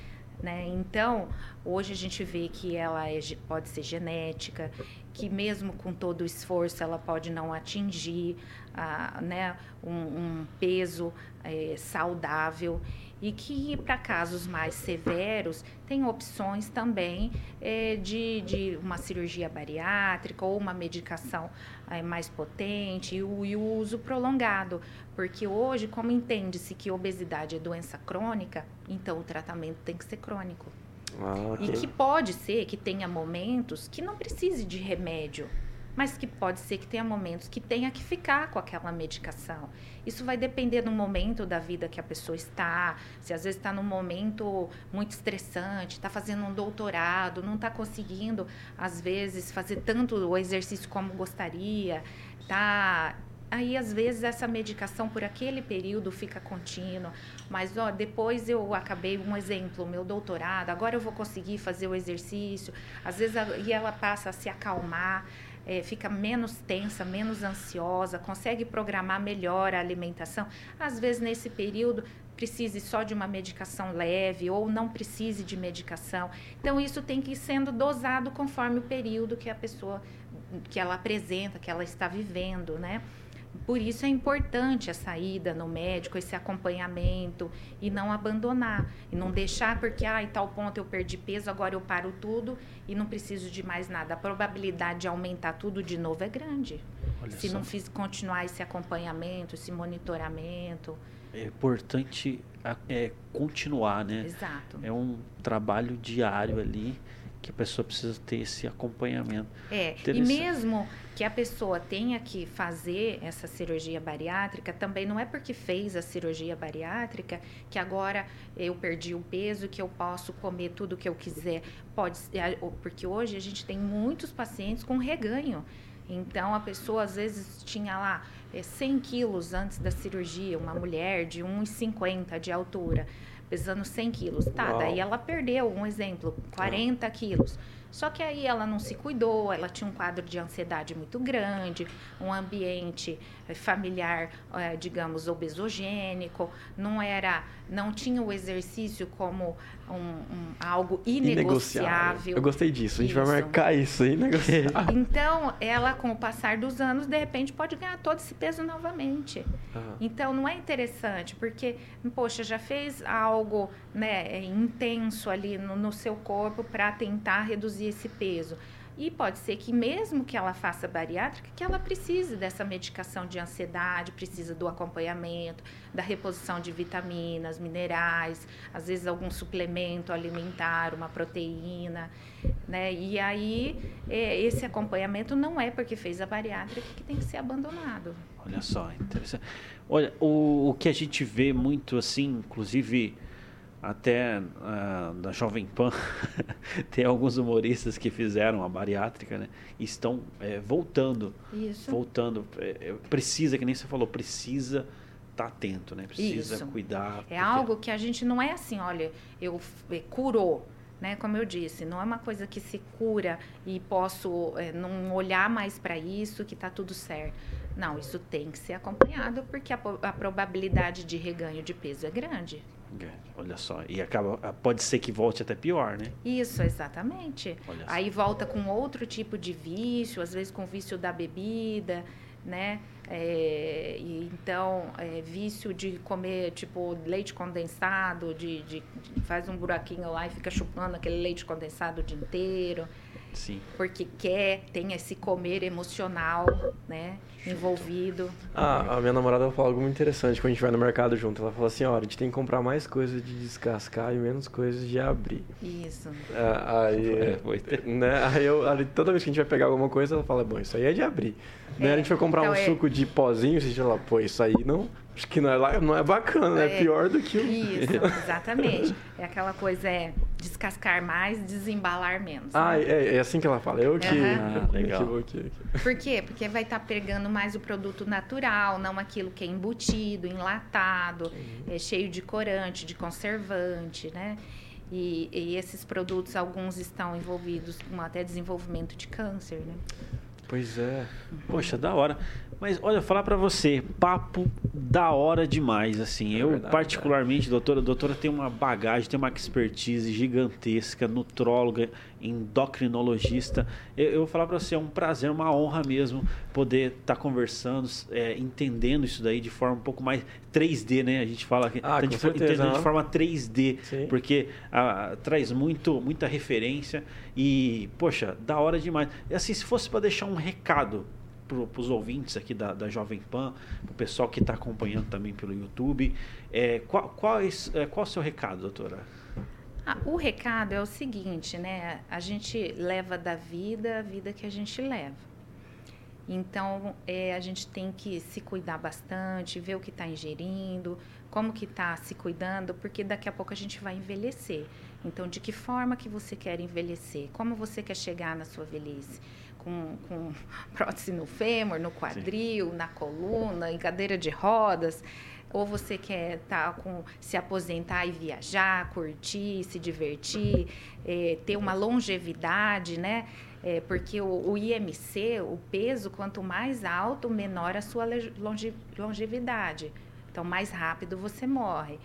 [SPEAKER 3] Né? Então, hoje a gente vê que ela é, pode ser genética, que mesmo com todo o esforço ela pode não atingir ah, né, um, um peso é, saudável e que para casos mais severos tem opções também é, de, de uma cirurgia bariátrica ou uma medicação é, mais potente e o, e o uso prolongado, porque hoje, como entende-se que obesidade é doença crônica, então o tratamento tem que ser crônico. Ah, okay. E que pode ser que tenha momentos que não precise de remédio mas que pode ser que tenha momentos que tenha que ficar com aquela medicação. Isso vai depender do momento da vida que a pessoa está, se às vezes está num momento muito estressante, está fazendo um doutorado, não está conseguindo, às vezes, fazer tanto o exercício como gostaria, tá? Aí às vezes essa medicação por aquele período fica contínua, mas ó, depois eu acabei um exemplo, meu doutorado, agora eu vou conseguir fazer o exercício, às vezes e ela passa a se acalmar é, fica menos tensa, menos ansiosa, consegue programar melhor a alimentação. Às vezes, nesse período, precise só de uma medicação leve ou não precise de medicação. Então, isso tem que ir sendo dosado conforme o período que a pessoa que ela apresenta, que ela está vivendo, né? Por isso é importante a saída no médico, esse acompanhamento e não abandonar. E não deixar porque, ah, em tal ponto eu perdi peso, agora eu paro tudo e não preciso de mais nada. A probabilidade de aumentar tudo de novo é grande. Olha se só. não fiz, continuar esse acompanhamento, esse monitoramento.
[SPEAKER 1] É importante é, continuar, né?
[SPEAKER 3] Exato.
[SPEAKER 1] É um trabalho diário ali que a pessoa precisa ter esse acompanhamento.
[SPEAKER 3] É, e mesmo que a pessoa tenha que fazer essa cirurgia bariátrica, também não é porque fez a cirurgia bariátrica que agora eu perdi o peso, que eu posso comer tudo que eu quiser. Pode, porque hoje a gente tem muitos pacientes com reganho. Então a pessoa às vezes tinha lá 100 é, quilos antes da cirurgia, uma mulher de 1,50 de altura pesando 100 quilos. Tá, Uau. daí ela perdeu, um exemplo, 40 quilos. Só que aí ela não se cuidou, ela tinha um quadro de ansiedade muito grande, um ambiente eh, familiar, é, digamos, obesogênico, não era, não tinha o exercício como um, um algo inegociável.
[SPEAKER 2] Eu gostei disso, a gente isso. vai marcar isso, inegociável.
[SPEAKER 3] Então, ela, com o passar dos anos, de repente pode ganhar todo esse peso novamente. Uhum. Então, não é interessante, porque, poxa, já fez algo né, intenso ali no, no seu corpo para tentar reduzir esse peso. E pode ser que mesmo que ela faça bariátrica, que ela precise dessa medicação de ansiedade, precisa do acompanhamento, da reposição de vitaminas, minerais, às vezes algum suplemento alimentar, uma proteína, né? E aí é, esse acompanhamento não é porque fez a bariátrica que tem que ser abandonado.
[SPEAKER 1] Olha só, interessante. Olha, o, o que a gente vê muito assim, inclusive até uh, da Jovem Pan, tem alguns humoristas que fizeram a bariátrica, né? E estão é, voltando.
[SPEAKER 3] Isso.
[SPEAKER 1] Voltando. É, precisa, que nem você falou, precisa estar tá atento, né? Precisa
[SPEAKER 3] Isso.
[SPEAKER 1] cuidar.
[SPEAKER 3] É porque... algo que a gente não é assim, olha, eu é, curou. Né? Como eu disse, não é uma coisa que se cura e posso é, não olhar mais para isso, que está tudo certo. Não, isso tem que ser acompanhado porque a, a probabilidade de reganho de peso é grande.
[SPEAKER 1] Olha só, e acaba, pode ser que volte até pior, né?
[SPEAKER 3] Isso, exatamente. Aí volta com outro tipo de vício, às vezes com vício da bebida, né? É, então, é, vício de comer, tipo, leite condensado, de, de, de, faz um buraquinho lá e fica chupando aquele leite condensado o dia inteiro.
[SPEAKER 1] Sim.
[SPEAKER 3] Porque quer, tem esse comer emocional, né? Envolvido.
[SPEAKER 2] Ah, a minha namorada falou algo muito interessante quando a gente vai no mercado junto. Ela falou assim, ó, a gente tem que comprar mais coisas de descascar e menos coisas de abrir.
[SPEAKER 3] Isso.
[SPEAKER 2] Ah, aí, é, né, aí, eu, aí, toda vez que a gente vai pegar alguma coisa, ela fala, bom, isso aí é de abrir. É, né? A gente vai comprar então um é... suco de pozinho, a gente fala, pô, isso aí não Acho que não é, não é bacana, é, é pior do que o.
[SPEAKER 3] Isso, exatamente. É aquela coisa, é descascar mais, desembalar menos.
[SPEAKER 2] Ah, né? é, é, assim que ela fala. Eu que. Uhum.
[SPEAKER 1] Ah, legal.
[SPEAKER 3] Aqui, Por quê? Porque vai estar tá pegando mais o produto natural, não aquilo que é embutido, enlatado, uhum. é cheio de corante, de conservante, né? E, e, esses produtos, alguns estão envolvidos com até desenvolvimento de câncer, né?
[SPEAKER 2] Pois é.
[SPEAKER 1] Poxa, da hora. Mas olha, falar para você, papo da hora demais, assim. É eu verdade, particularmente, cara. doutora, a doutora tem uma bagagem, tem uma expertise gigantesca, nutróloga, endocrinologista. Eu, eu vou falar para você, é um prazer, uma honra mesmo poder estar tá conversando, é, entendendo isso daí de forma um pouco mais 3D, né? A gente fala
[SPEAKER 2] ah,
[SPEAKER 1] de,
[SPEAKER 2] entendendo
[SPEAKER 1] de forma 3D, Sim. porque a, traz muito, muita referência e, poxa, da hora demais. E assim, se fosse para deixar um recado para os ouvintes aqui da, da Jovem Pan, para o pessoal que está acompanhando também pelo YouTube. É, qual, é, qual é o seu recado, doutora?
[SPEAKER 3] Ah, o recado é o seguinte, né? A gente leva da vida a vida que a gente leva. Então, é, a gente tem que se cuidar bastante, ver o que está ingerindo, como que está se cuidando, porque daqui a pouco a gente vai envelhecer. Então, de que forma que você quer envelhecer? Como você quer chegar na sua velhice? Com, com prótese no fêmur, no quadril, Sim. na coluna, em cadeira de rodas, ou você quer tá com se aposentar e viajar, curtir, se divertir, é, ter uma longevidade, né? É, porque o, o, IMC, o peso, quanto mais alto, menor a sua longe, longevidade. Então, mais rápido você morre.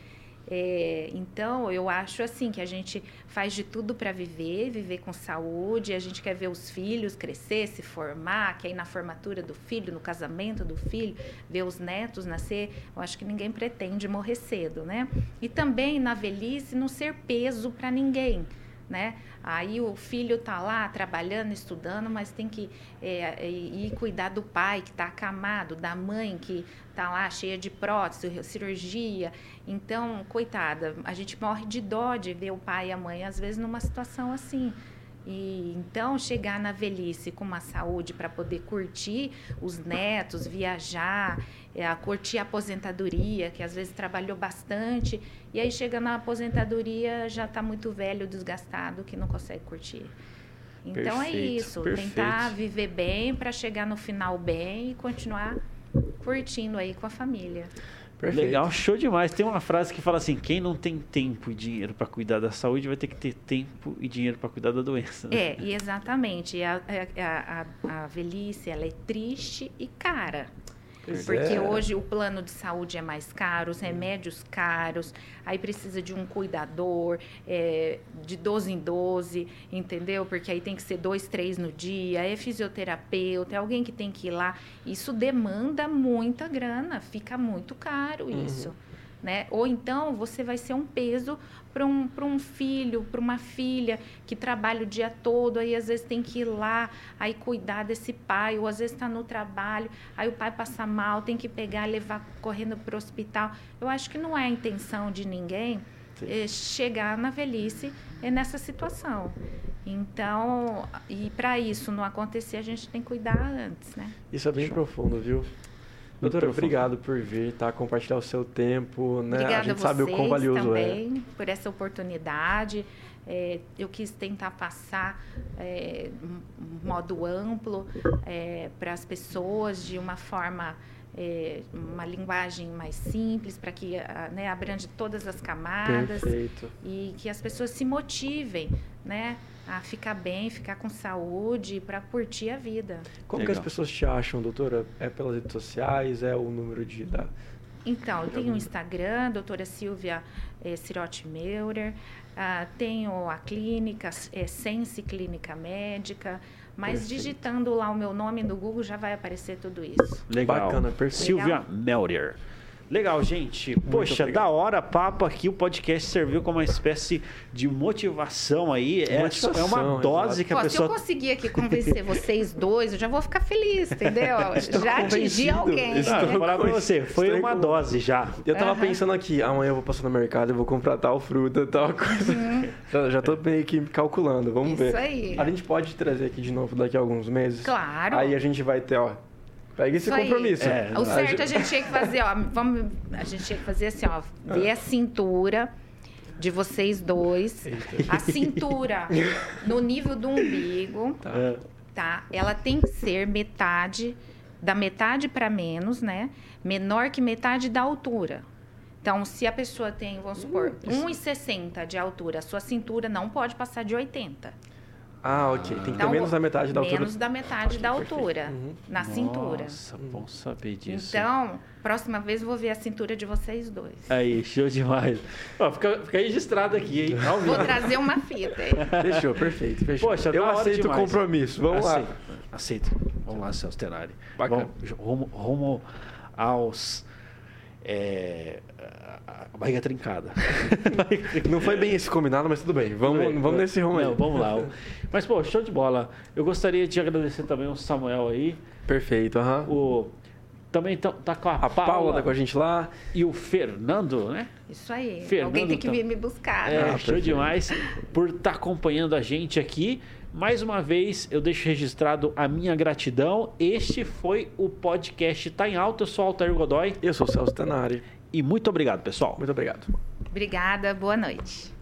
[SPEAKER 3] É, então, eu acho assim que a gente faz de tudo para viver, viver com saúde, a gente quer ver os filhos crescer, se formar, quer ir na formatura do filho, no casamento do filho, ver os netos nascer. Eu acho que ninguém pretende morrer cedo, né? E também na velhice não ser peso para ninguém né? Aí o filho tá lá trabalhando, estudando, mas tem que é, é ir cuidar do pai que está acamado, da mãe que tá lá cheia de prótese, cirurgia. Então, coitada, a gente morre de dó de ver o pai e a mãe às vezes numa situação assim. E então chegar na velhice com uma saúde para poder curtir os netos, viajar, é, curtir a aposentadoria, que às vezes trabalhou bastante, e aí chega na aposentadoria já está muito velho, desgastado, que não consegue curtir. Então é perfeito, é isso, perfeito. tentar viver bem para chegar no final bem e continuar curtindo aí com a família.
[SPEAKER 1] Perfeito. Legal, show demais. Tem uma frase que fala assim: quem não tem tempo e dinheiro para cuidar da saúde vai ter que ter tempo e dinheiro para cuidar da doença. Né?
[SPEAKER 3] É, e exatamente. A, a, a, a velhice ela é triste e cara. Pois porque é. hoje o plano de saúde é mais caro, os remédios caros, aí precisa de um cuidador, é, de 12 em 12, entendeu? Porque aí tem que ser dois, três no dia, é fisioterapeuta, é alguém que tem que ir lá. Isso demanda muita grana, fica muito caro uhum. isso. Uhum. Né? Ou então você vai ser um peso para um, um filho, para uma filha que trabalha o dia todo, aí às vezes tem que ir lá, aí cuidar desse pai, ou às vezes está no trabalho, aí o pai passa mal, tem que pegar, levar correndo para o hospital. Eu acho que não é a intenção de ninguém é, chegar na velhice é nessa situação. Então, e para isso não acontecer, a gente tem que cuidar antes, né?
[SPEAKER 2] Isso é bem Show. profundo, viu? Doutora, obrigado por vir, tá? Compartilhar o seu tempo, né?
[SPEAKER 3] Obrigada
[SPEAKER 2] a gente a sabe o quão valioso
[SPEAKER 3] também é. por essa oportunidade. É, eu quis tentar passar é, um modo amplo é, para as pessoas de uma forma é, uma linguagem mais simples para que né, abrange todas as camadas
[SPEAKER 2] Perfeito.
[SPEAKER 3] e que as pessoas se motivem, né? A ficar bem, ficar com saúde, para curtir a vida.
[SPEAKER 2] Como Legal. que as pessoas te acham, doutora? É pelas redes sociais? É o número de da...
[SPEAKER 3] Então, eu tenho o Instagram, doutora Silvia é, Cirotti Meurer, ah, tenho a clínica, é, Sense Clínica Médica, mas perfeito. digitando lá o meu nome no Google já vai aparecer tudo isso.
[SPEAKER 1] Legal. Bacana, perfeito. Silvia Meurer. Legal, gente. Muito Poxa, obrigado. da hora papo aqui. O podcast serviu como uma espécie de motivação aí. É, motivação, é uma dose exato. que a Pô, pessoa.
[SPEAKER 3] Se eu conseguir aqui convencer vocês dois, eu já vou ficar feliz, entendeu? já atingi alguém.
[SPEAKER 1] Estou né? Vou falar pra você, foi Estou uma com... dose já.
[SPEAKER 2] Eu tava uhum. pensando aqui, amanhã eu vou passar no mercado e vou comprar tal fruta, tal coisa. Uhum. já tô meio que calculando, vamos Isso ver. Isso aí. A gente pode trazer aqui de novo daqui a alguns meses.
[SPEAKER 3] Claro.
[SPEAKER 2] Aí a gente vai ter, ó, Pega esse compromisso.
[SPEAKER 3] É, o certo a gente tinha que fazer, ó, vamos, a gente tinha que fazer assim, ó, ver a cintura de vocês dois, a cintura no nível do umbigo, tá. tá? Ela tem que ser metade da metade para menos, né? Menor que metade da altura. Então, se a pessoa tem, vamos supor, uh, 1,60 de altura, a sua cintura não pode passar de 80.
[SPEAKER 2] Ah, ok. Tem que então, ter menos da metade da altura.
[SPEAKER 3] Menos da metade okay, da altura uhum. na
[SPEAKER 1] Nossa,
[SPEAKER 3] cintura.
[SPEAKER 1] Nossa, bom saber disso.
[SPEAKER 3] Então, próxima vez eu vou ver a cintura de vocês dois.
[SPEAKER 1] Aí, show demais. Ó, fica, fica registrado aqui, hein?
[SPEAKER 3] Vou trazer uma fita aí.
[SPEAKER 2] Fechou, perfeito. Fechou. Poxa, eu aceito o compromisso. Vamos
[SPEAKER 1] aceito,
[SPEAKER 2] lá.
[SPEAKER 1] Aceito. Vamos lá, Celso Tenari. Bacana. Vamos, rumo, rumo aos é, a barriga trincada.
[SPEAKER 2] não foi bem esse combinado, mas tudo bem. Vamos, bem, vamos nesse rumo
[SPEAKER 1] aí. vamos lá. Mas, pô, show de bola. Eu gostaria de agradecer também o Samuel aí.
[SPEAKER 2] Perfeito, aham.
[SPEAKER 1] Uhum. O... Também tá, tá com a,
[SPEAKER 2] a Paula. Paula tá com a gente lá.
[SPEAKER 1] E o Fernando, né?
[SPEAKER 3] Isso aí. Fernando Alguém tem que vir me buscar.
[SPEAKER 1] É, ah, show perfeito. demais por estar tá acompanhando a gente aqui. Mais uma vez, eu deixo registrado a minha gratidão. Este foi o podcast Tá em Alta. Eu sou Altair Godoy.
[SPEAKER 2] Eu sou Celso Tenari.
[SPEAKER 1] E muito obrigado, pessoal.
[SPEAKER 2] Muito obrigado.
[SPEAKER 3] Obrigada, boa noite.